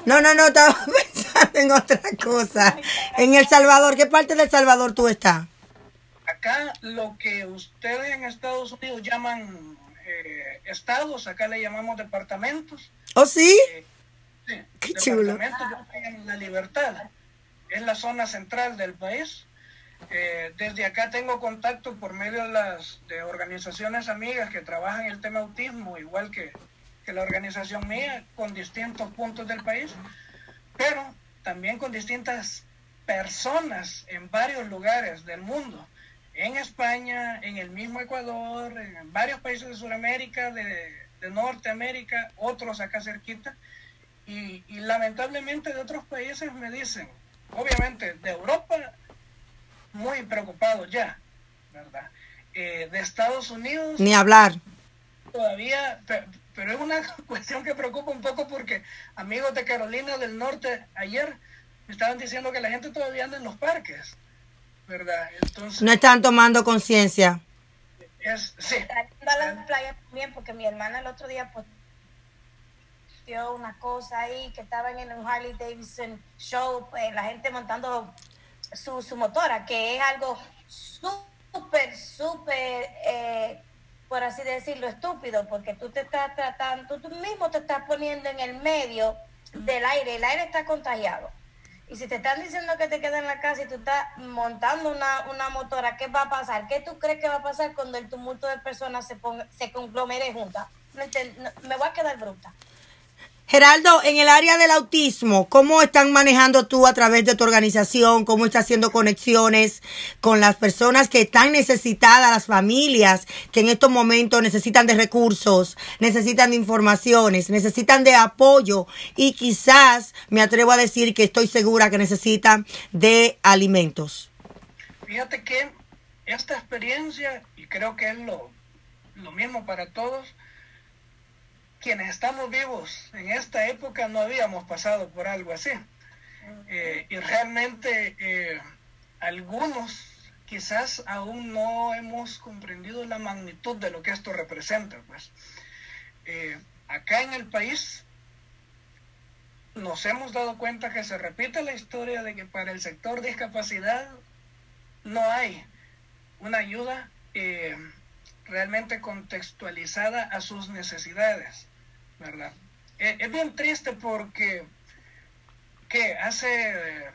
No, no, no, estaba <laughs> pensando en otra cosa. En El Salvador, ¿qué parte de El Salvador tú estás? Acá lo que ustedes en Estados Unidos llaman eh, estados, acá le llamamos departamentos. ¿Oh, sí? Eh, sí Qué chulo. En La Libertad, es la zona central del país. Eh, desde acá tengo contacto por medio de las de organizaciones amigas que trabajan el tema autismo, igual que, que la organización mía, con distintos puntos del país, pero también con distintas personas en varios lugares del mundo, en España, en el mismo Ecuador, en varios países de Sudamérica, de, de Norteamérica, otros acá cerquita, y, y lamentablemente de otros países me dicen, obviamente de Europa, muy preocupados ya, ¿verdad? Eh, de Estados Unidos. Ni hablar. Todavía, pero, pero, es una <laughs> cuestión que preocupa un poco porque amigos de Carolina del Norte ayer me estaban diciendo que la gente todavía anda en los parques, ¿verdad? Entonces. No están tomando conciencia. Es, sí. a la playa también porque mi hermana el otro día pues dio una cosa ahí que estaban en un Harley Davidson show, pues, la gente montando su, su motora, que es algo súper, súper, eh, por así decirlo, estúpido, porque tú te estás tratando, tú mismo te estás poniendo en el medio del aire, el aire está contagiado. Y si te están diciendo que te quedas en la casa y tú estás montando una, una motora, ¿qué va a pasar? ¿Qué tú crees que va a pasar cuando el tumulto de personas se, ponga, se conglomere juntas? Me, me voy a quedar bruta. Geraldo, en el área del autismo, ¿cómo están manejando tú a través de tu organización? ¿Cómo estás haciendo conexiones con las personas que están necesitadas, las familias que en estos momentos necesitan de recursos, necesitan de informaciones, necesitan de apoyo y quizás me atrevo a decir que estoy segura que necesitan de alimentos? Fíjate que esta experiencia, y creo que es lo, lo mismo para todos, quienes estamos vivos en esta época no habíamos pasado por algo así. Eh, y realmente eh, algunos quizás aún no hemos comprendido la magnitud de lo que esto representa. Pues. Eh, acá en el país nos hemos dado cuenta que se repite la historia de que para el sector discapacidad no hay una ayuda realmente contextualizada a sus necesidades. ¿Verdad? Es, es, bien triste porque que hace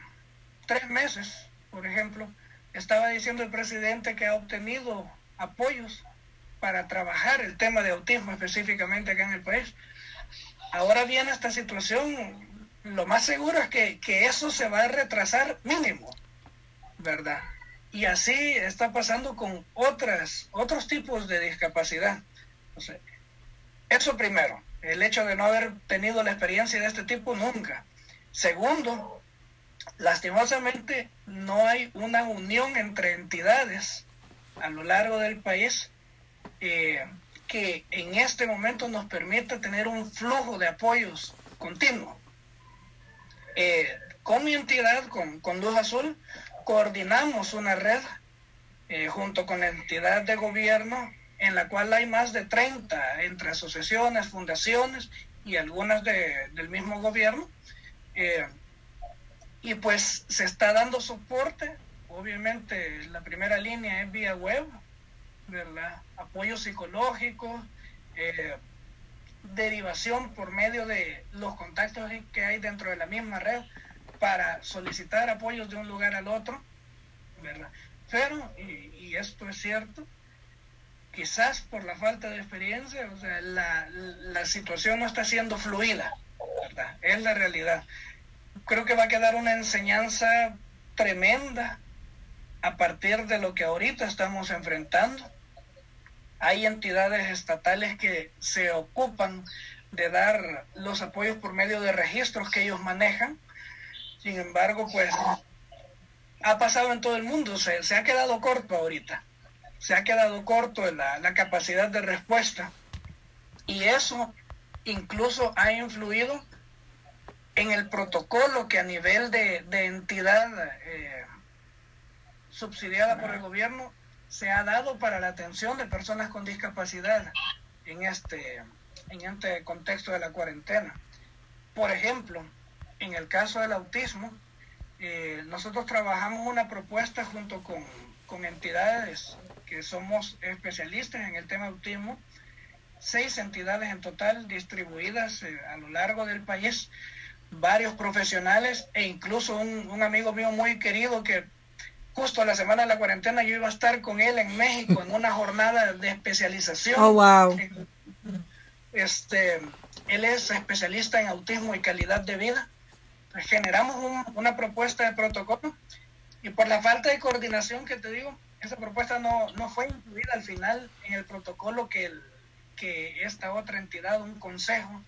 tres meses, por ejemplo, estaba diciendo el presidente que ha obtenido apoyos para trabajar el tema de autismo específicamente acá en el país. Ahora viene esta situación, lo más seguro es que, que eso se va a retrasar mínimo, ¿verdad? Y así está pasando con otras, otros tipos de discapacidad. Eso primero. El hecho de no haber tenido la experiencia de este tipo nunca. Segundo, lastimosamente no hay una unión entre entidades a lo largo del país eh, que en este momento nos permita tener un flujo de apoyos continuo. Eh, con mi entidad, con, con Azul, coordinamos una red eh, junto con la entidad de gobierno en la cual hay más de 30 entre asociaciones, fundaciones y algunas del mismo gobierno. Eh, y pues se está dando soporte, obviamente la primera línea es vía web, ¿verdad? Apoyo psicológico, eh, derivación por medio de los contactos que hay dentro de la misma red para solicitar apoyos de un lugar al otro, ¿verdad? Pero, y esto es cierto, quizás por la falta de experiencia, o sea, la, situación no está siendo fluida, ¿verdad? Es la realidad. Creo que va a quedar una enseñanza tremenda a partir de lo que ahorita estamos enfrentando. Hay entidades estatales que se ocupan de dar los apoyos por medio de registros que ellos manejan. Sin embargo, pues ha pasado en todo el mundo, se, se ha quedado corto ahorita se ha quedado corto en la, capacidad de respuesta. Y eso incluso ha influido en el protocolo que a nivel de, de entidad eh, subsidiada por el gobierno se ha dado para la atención de personas con discapacidad en este, en este contexto de la cuarentena. Por ejemplo, en el caso del autismo, eh, nosotros trabajamos una propuesta junto con, con entidades que somos especialistas en el tema autismo, seis entidades en total distribuidas eh, a lo largo del país, varios profesionales e incluso un, un, amigo mío muy querido que justo la semana de la cuarentena yo iba a estar con él en México en una jornada de especialización. Oh, wow. Este, él es especialista en autismo y calidad de vida. Generamos un, una propuesta de protocolo y por la falta de coordinación que te digo, esa propuesta no, no fue incluida al final en el protocolo que, el, que esta otra entidad, un consejo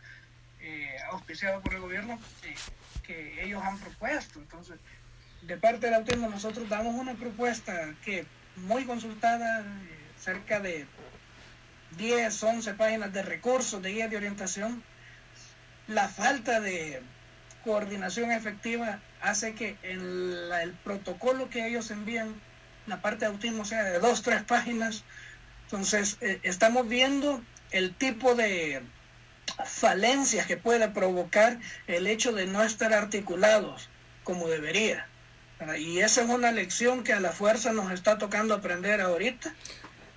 eh, auspiciado por el gobierno, que ellos han propuesto. Entonces, de parte del autismo nosotros damos una propuesta que muy consultada, eh, cerca de 10, 11 páginas de recursos, de guía de orientación. La falta de coordinación efectiva hace que el, el protocolo que ellos envían la parte de autismo sea de dos, tres páginas. Entonces, eh, estamos viendo el tipo de falencias que puede provocar el hecho de no estar articulados como debería. Y esa es una lección que a la fuerza nos está tocando aprender ahorita,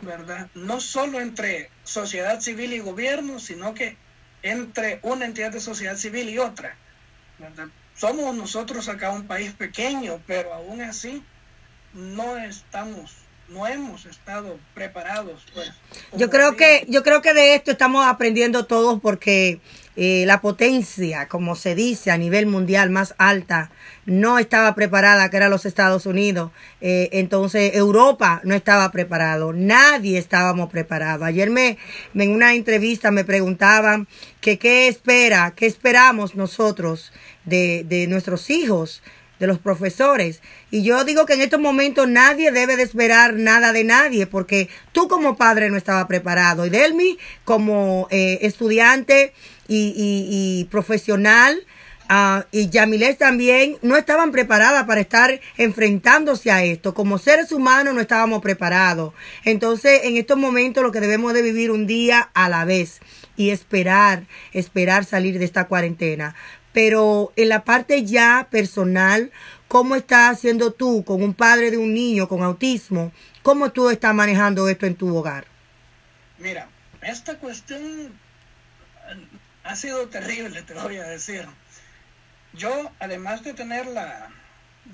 ¿verdad? No solo entre sociedad civil y gobierno, sino que entre una entidad de sociedad civil y otra. ¿verdad? Somos nosotros acá un país pequeño, pero aún así no estamos no hemos estado preparados pues yo creo que yo creo que de esto estamos aprendiendo todos porque eh, la potencia como se dice a nivel mundial más alta no estaba preparada que era los Estados Unidos. Eh, entonces Europa no estaba preparado nadie estábamos preparados. Ayer me en una entrevista me preguntaban que qué espera qué esperamos nosotros de, de nuestros hijos de los profesores. Y yo digo que en estos momentos nadie debe de esperar nada de nadie, porque tú como padre no estaba preparado, y Delmi como eh, estudiante y, y, profesional, uh, y Yamilet también, no estaban preparadas para estar enfrentándose a esto. Como seres humanos no estábamos preparados. Entonces, en estos momentos lo que debemos de vivir un día a la vez y esperar, esperar salir de esta cuarentena pero en la parte ya personal, ¿cómo estás haciendo tú con un padre de un niño con autismo? ¿Cómo tú estás manejando esto en tu hogar? Mira, esta cuestión ha sido terrible, te voy a decir. Yo, además de tener la,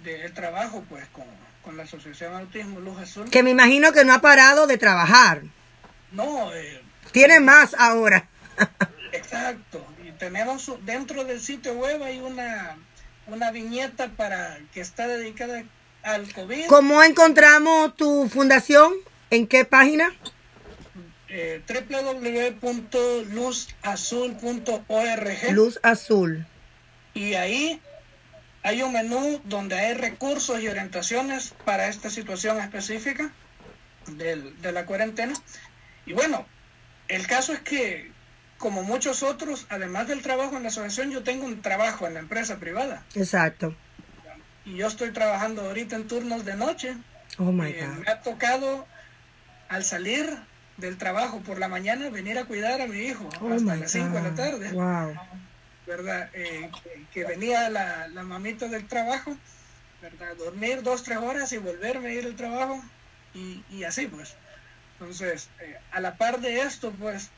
de, el trabajo pues con, con, la Asociación Autismo Luz Azul. Que me imagino que no ha parado de trabajar. No. Eh, Tiene más ahora. exacto tenemos dentro del sitio web hay una, una viñeta para que está dedicada al COVID. ¿Cómo encontramos tu fundación? ¿En qué página? eh, www.luzazul.org Luz azul. y ahí hay un menú donde hay recursos y orientaciones para esta situación específica del- de la cuarentena. Y bueno, el caso es que, como muchos otros, además del trabajo en la asociación, yo tengo un trabajo en la empresa privada. Exacto. Y yo estoy trabajando ahorita en turnos de noche. Oh my Eh, God. me ha tocado, al salir del trabajo por la mañana, venir a cuidar a mi hijo Oh hasta las 5 de la tarde. Wow. ¿verdad? Eh, que, que venía la, la mamita del trabajo, ¿verdad? Dormir dos, tres horas y volverme a ir al trabajo y, y así pues. Entonces, eh, a la par de esto, pues,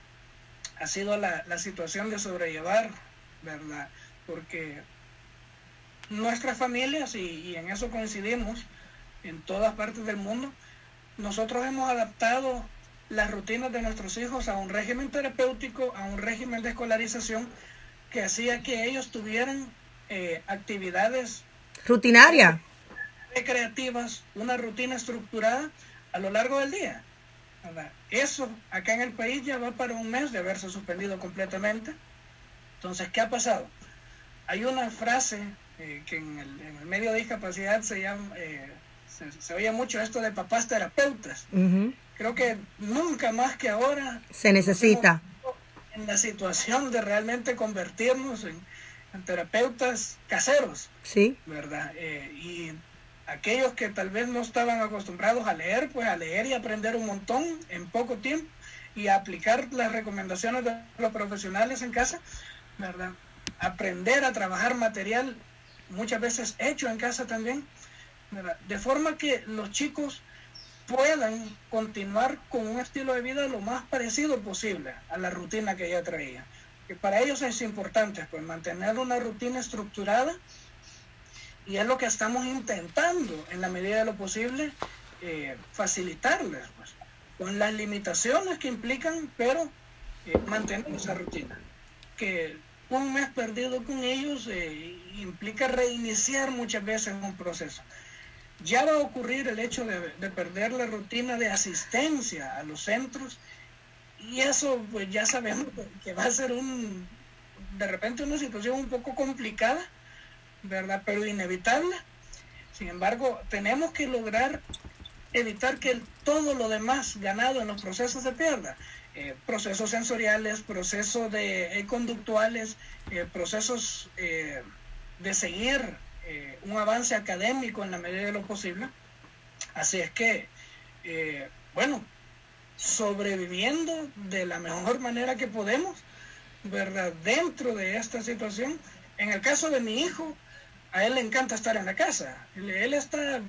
ha sido la, la situación de sobrellevar, ¿verdad? Porque nuestras familias, y, y en eso coincidimos, en todas partes del mundo, nosotros hemos adaptado las rutinas de nuestros hijos a un régimen terapéutico, a un régimen de escolarización que hacía que ellos tuvieran eh, actividades Rutinaria. recreativas, una rutina estructurada a lo largo del día. ¿Verdad? Eso acá en el país ya va para un mes de haberse suspendido completamente. Entonces, ¿qué ha pasado? Hay una frase eh, que en el, en el medio de discapacidad se llama, eh, se, se oye mucho esto de papás terapeutas. Creo que nunca más que ahora Se necesita. en la situación de realmente convertirnos en, en terapeutas caseros, Sí. ¿verdad? Eh, y aquellos que tal vez no estaban acostumbrados a leer, pues a leer y aprender un montón en poco tiempo y a aplicar las recomendaciones de los profesionales en casa, ¿verdad? Aprender a trabajar material muchas veces hecho en casa también, ¿verdad? De forma que los chicos puedan continuar con un estilo de vida lo más parecido posible a la rutina que ya traía. Que para ellos es importante pues mantener una rutina estructurada y es lo que estamos intentando en la medida de lo posible eh, facilitarles pues, con las limitaciones que implican, pero eh, mantener esa rutina. Que un mes perdido con ellos eh, implica reiniciar muchas veces un proceso ya va a ocurrir el hecho de, de perder la rutina de asistencia a los centros y eso pues ya sabemos que va a ser un de repente una situación un poco complicada verdad pero inevitable sin embargo tenemos que lograr evitar que todo lo demás ganado en los procesos se pierda Eh, procesos sensoriales procesos de eh, conductuales eh, procesos de seguir un avance académico en la medida de lo posible. Así es que, bueno, sobreviviendo de la mejor manera que podemos, ¿verdad? Dentro de esta situación. En el caso de mi hijo, a él le encanta estar en la casa. Él, él está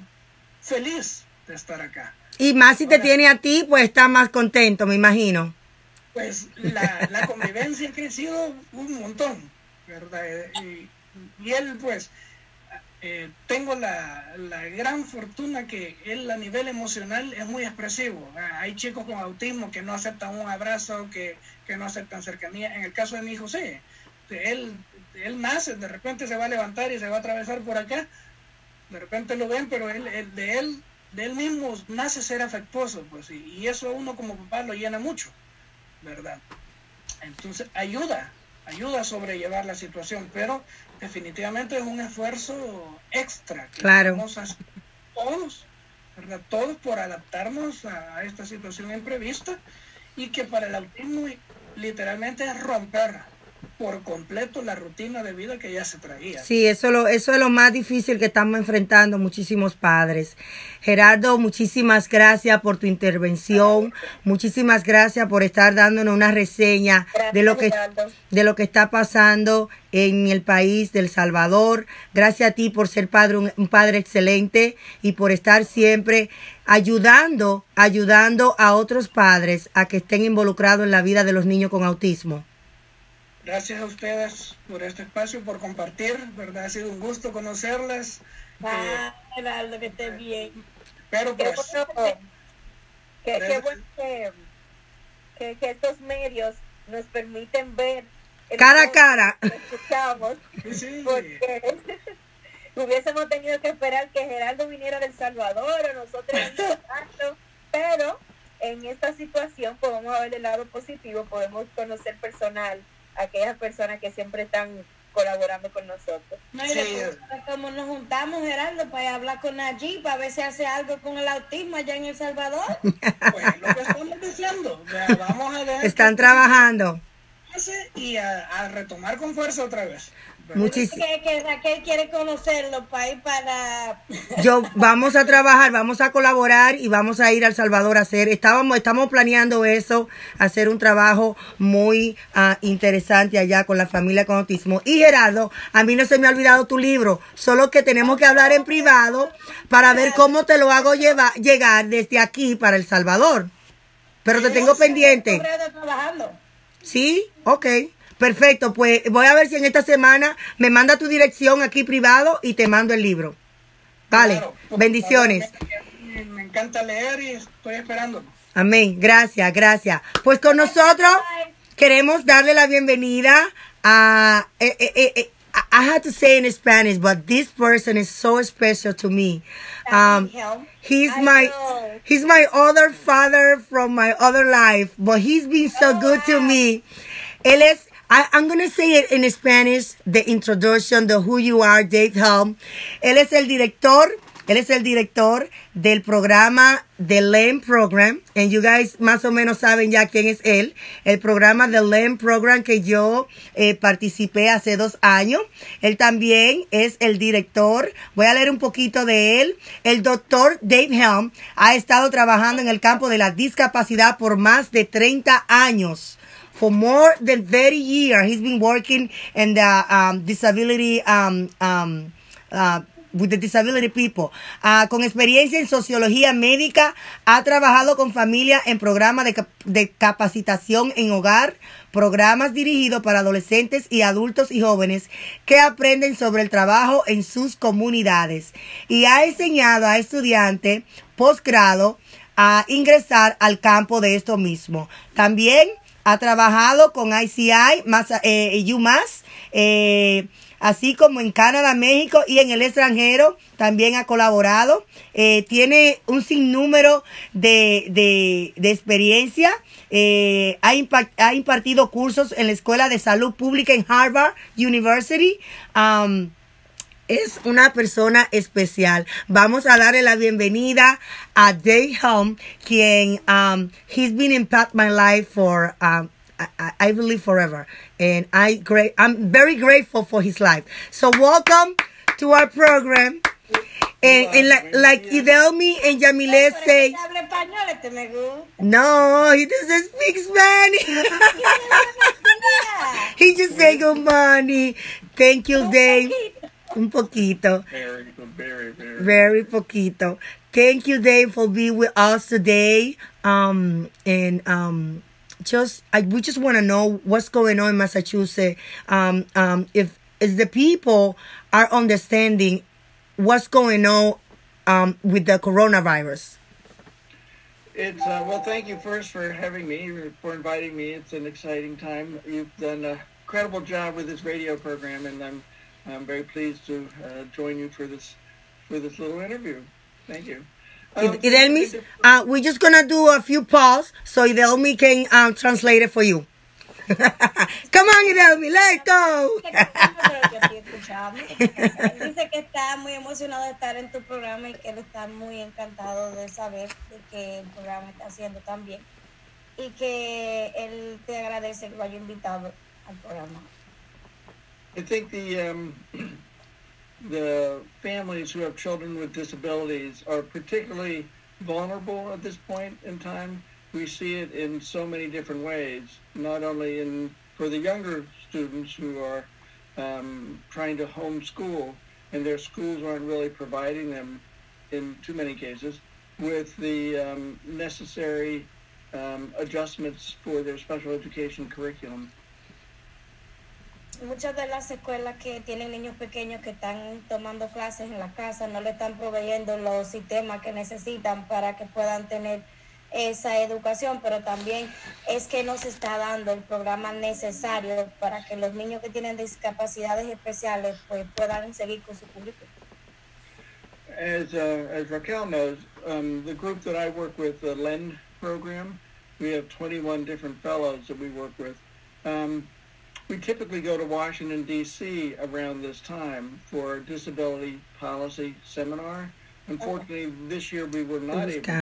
feliz de estar acá. Y más si te tiene a ti, pues está más contento, me imagino. Pues la, la convivencia ha crecido un montón, ¿verdad? Y, y él, pues, eh, tengo la, la gran fortuna que él a nivel emocional es muy expresivo. Ah, Hay chicos con autismo que no aceptan un abrazo, que, que no aceptan cercanía. En el caso de mi hijo, sí. Él, él nace, de repente se va a levantar y se va a atravesar por acá. De repente lo ven, pero él, él- de él de él mismo nace ser afectuoso, pues, y, y eso a uno como papá lo llena mucho, ¿verdad? Entonces ayuda, ayuda a sobrellevar la situación, pero definitivamente es un esfuerzo extra que Claro. hacer todos, ¿verdad? Todos por adaptarnos a, a esta situación imprevista y que para el autismo literalmente es romper por completo la rutina de vida que ya se traía. Sí, eso, lo, eso es lo más difícil que estamos enfrentando muchísimos padres. Gerardo, muchísimas gracias por tu intervención. Muchísimas gracias por estar dándonos una reseña de lo que Gerardo. de lo que está pasando en el país del Salvador. Gracias a ti por ser padre, un, un padre excelente y por estar siempre ayudando, ayudando a otros padres a que estén involucrados en la vida de los niños con autismo. Gracias a ustedes por este espacio, por compartir, ¿verdad? Ha sido un gusto conocerlas. Eh, Ah, Gerardo, que esté bien. pero Qué pues, bueno, que, qué bueno que, que, que estos medios nos permiten ver Cara a cara. que escuchamos, sí, porque <laughs> hubiésemos tenido que esperar que Gerardo viniera del Salvador o nosotros en <laughs> contacto, pero en esta situación podemos ver el lado positivo, podemos conocer personal aquellas personas que siempre están colaborando con nosotros. No, y Sí. como nos juntamos, Gerardo, para hablar con allí, para ver si hace algo con el autismo allá en El Salvador. <laughs> Pues lo que estamos diciendo, sea, vamos a dejar Están trabajando. y a, a retomar con fuerza otra vez. Muchísimo. que, que Raquel quiere conocerlo para ir para... Yo vamos a trabajar, vamos a colaborar y vamos a ir a El Salvador a hacer. Estábamos, estamos planeando eso, hacer un trabajo muy ah, interesante allá con la familia con autismo. Y Gerardo, a mí no se me ha olvidado tu libro, solo que tenemos que hablar en privado para ver cómo te lo hago llevar, llegar desde aquí para El Salvador. Pero te tengo pendiente. ¿Sí? Ok. Perfecto, pues voy a ver si en esta semana me manda tu dirección aquí privado y te mando el libro. Vale, Claro, bendiciones. Me, me encanta leer y estoy esperando. Amén, gracias, gracias. Pues con nosotros queremos darle la bienvenida a... eh, eh, eh, I had to say in Spanish, but this person is so special to me. Um, he's my he's my other father from my other life, but he's been so good to me. Él es, I'm gonna say it in Spanish, the introduction, the who you are, Dave Helm. Él es el director, él es el director del programa The LEM Program, and you guys más o menos saben ya quién es él. El programa The LEM Program que yo eh, participé hace dos años. Él también es el director. Voy a leer un poquito de él. El doctor Dave Helm ha estado trabajando en el campo de la discapacidad por más de 30 años. For more than 30 years, he's been working in the um, disability um, um, uh, with the disability people. Ah, con experiencia en sociología médica, ha trabajado con familias en programas de, cap- de capacitación en hogar, programas dirigidos para adolescentes y adultos y jóvenes que aprenden sobre el trabajo en sus comunidades. Y ha enseñado a estudiantes posgrado a ingresar al campo de esto mismo. También ha trabajado con ICI, más, eh, UMass, eh, así como en Canadá, México y en el extranjero. También ha colaborado. Eh, tiene un sinnúmero de, de, de experiencia. Eh, ha, impa- ha impartido cursos en la Escuela de Salud Pública en Harvard University. Um, es una persona especial. Vamos a darle la bienvenida a Dave Helm, quien um, he's been impact my life for um, I, I- I believe forever, and I great I'm very grateful for his life. So welcome to our program. And, and like, like Idelmi and Yamile say, este no, he doesn't speak Spanish. <laughs> he just say good morning. Thank you, Dave. Un poquito. Very, very, very. Very poquito. Thank you, Dave, for being with us today. Um, and um, just I, we just want to know what's going on in Massachusetts. Um, um, if if the people are understanding what's going on um, with the coronavirus. It's uh, well. Thank you first for having me, for inviting me. It's an exciting time. You've done a incredible job with this radio program, and I'm I'm very pleased to uh, join you for this for this little interview. Thank you. Um, Idelmi, uh, we're just gonna do a few pause so Idelmi can um, translate it for you. <laughs> Come on, Idelmi, let's go. Yo estoy escuchando. Él dice que está muy emocionado de estar en tu programa y que él está muy encantado de saber que el programa está haciendo tan bien y que él te agradece que lo haya invitado al programa. I think the um, <clears throat> the families who have children with disabilities are particularly vulnerable at this point in time. We see it in so many different ways, not only in for the younger students who are um, trying to homeschool and their schools aren't really providing them in too many cases with the um, necessary um, adjustments for their special education curriculum. Muchas de las escuelas que tienen niños pequeños que están tomando clases en la casa no le están proveyendo los sistemas que necesitan para que puedan tener esa educación, pero también es que no se está dando el programa necesario para que los niños que tienen discapacidades especiales pues puedan seguir con su currículum. As, uh, as Raquel knows, um, the group that I work with, the LEN program. We have 21 different fellows that we work with. Um, we typically go to Washington, D.C. around this time for a disability policy seminar. Unfortunately, this year we were not able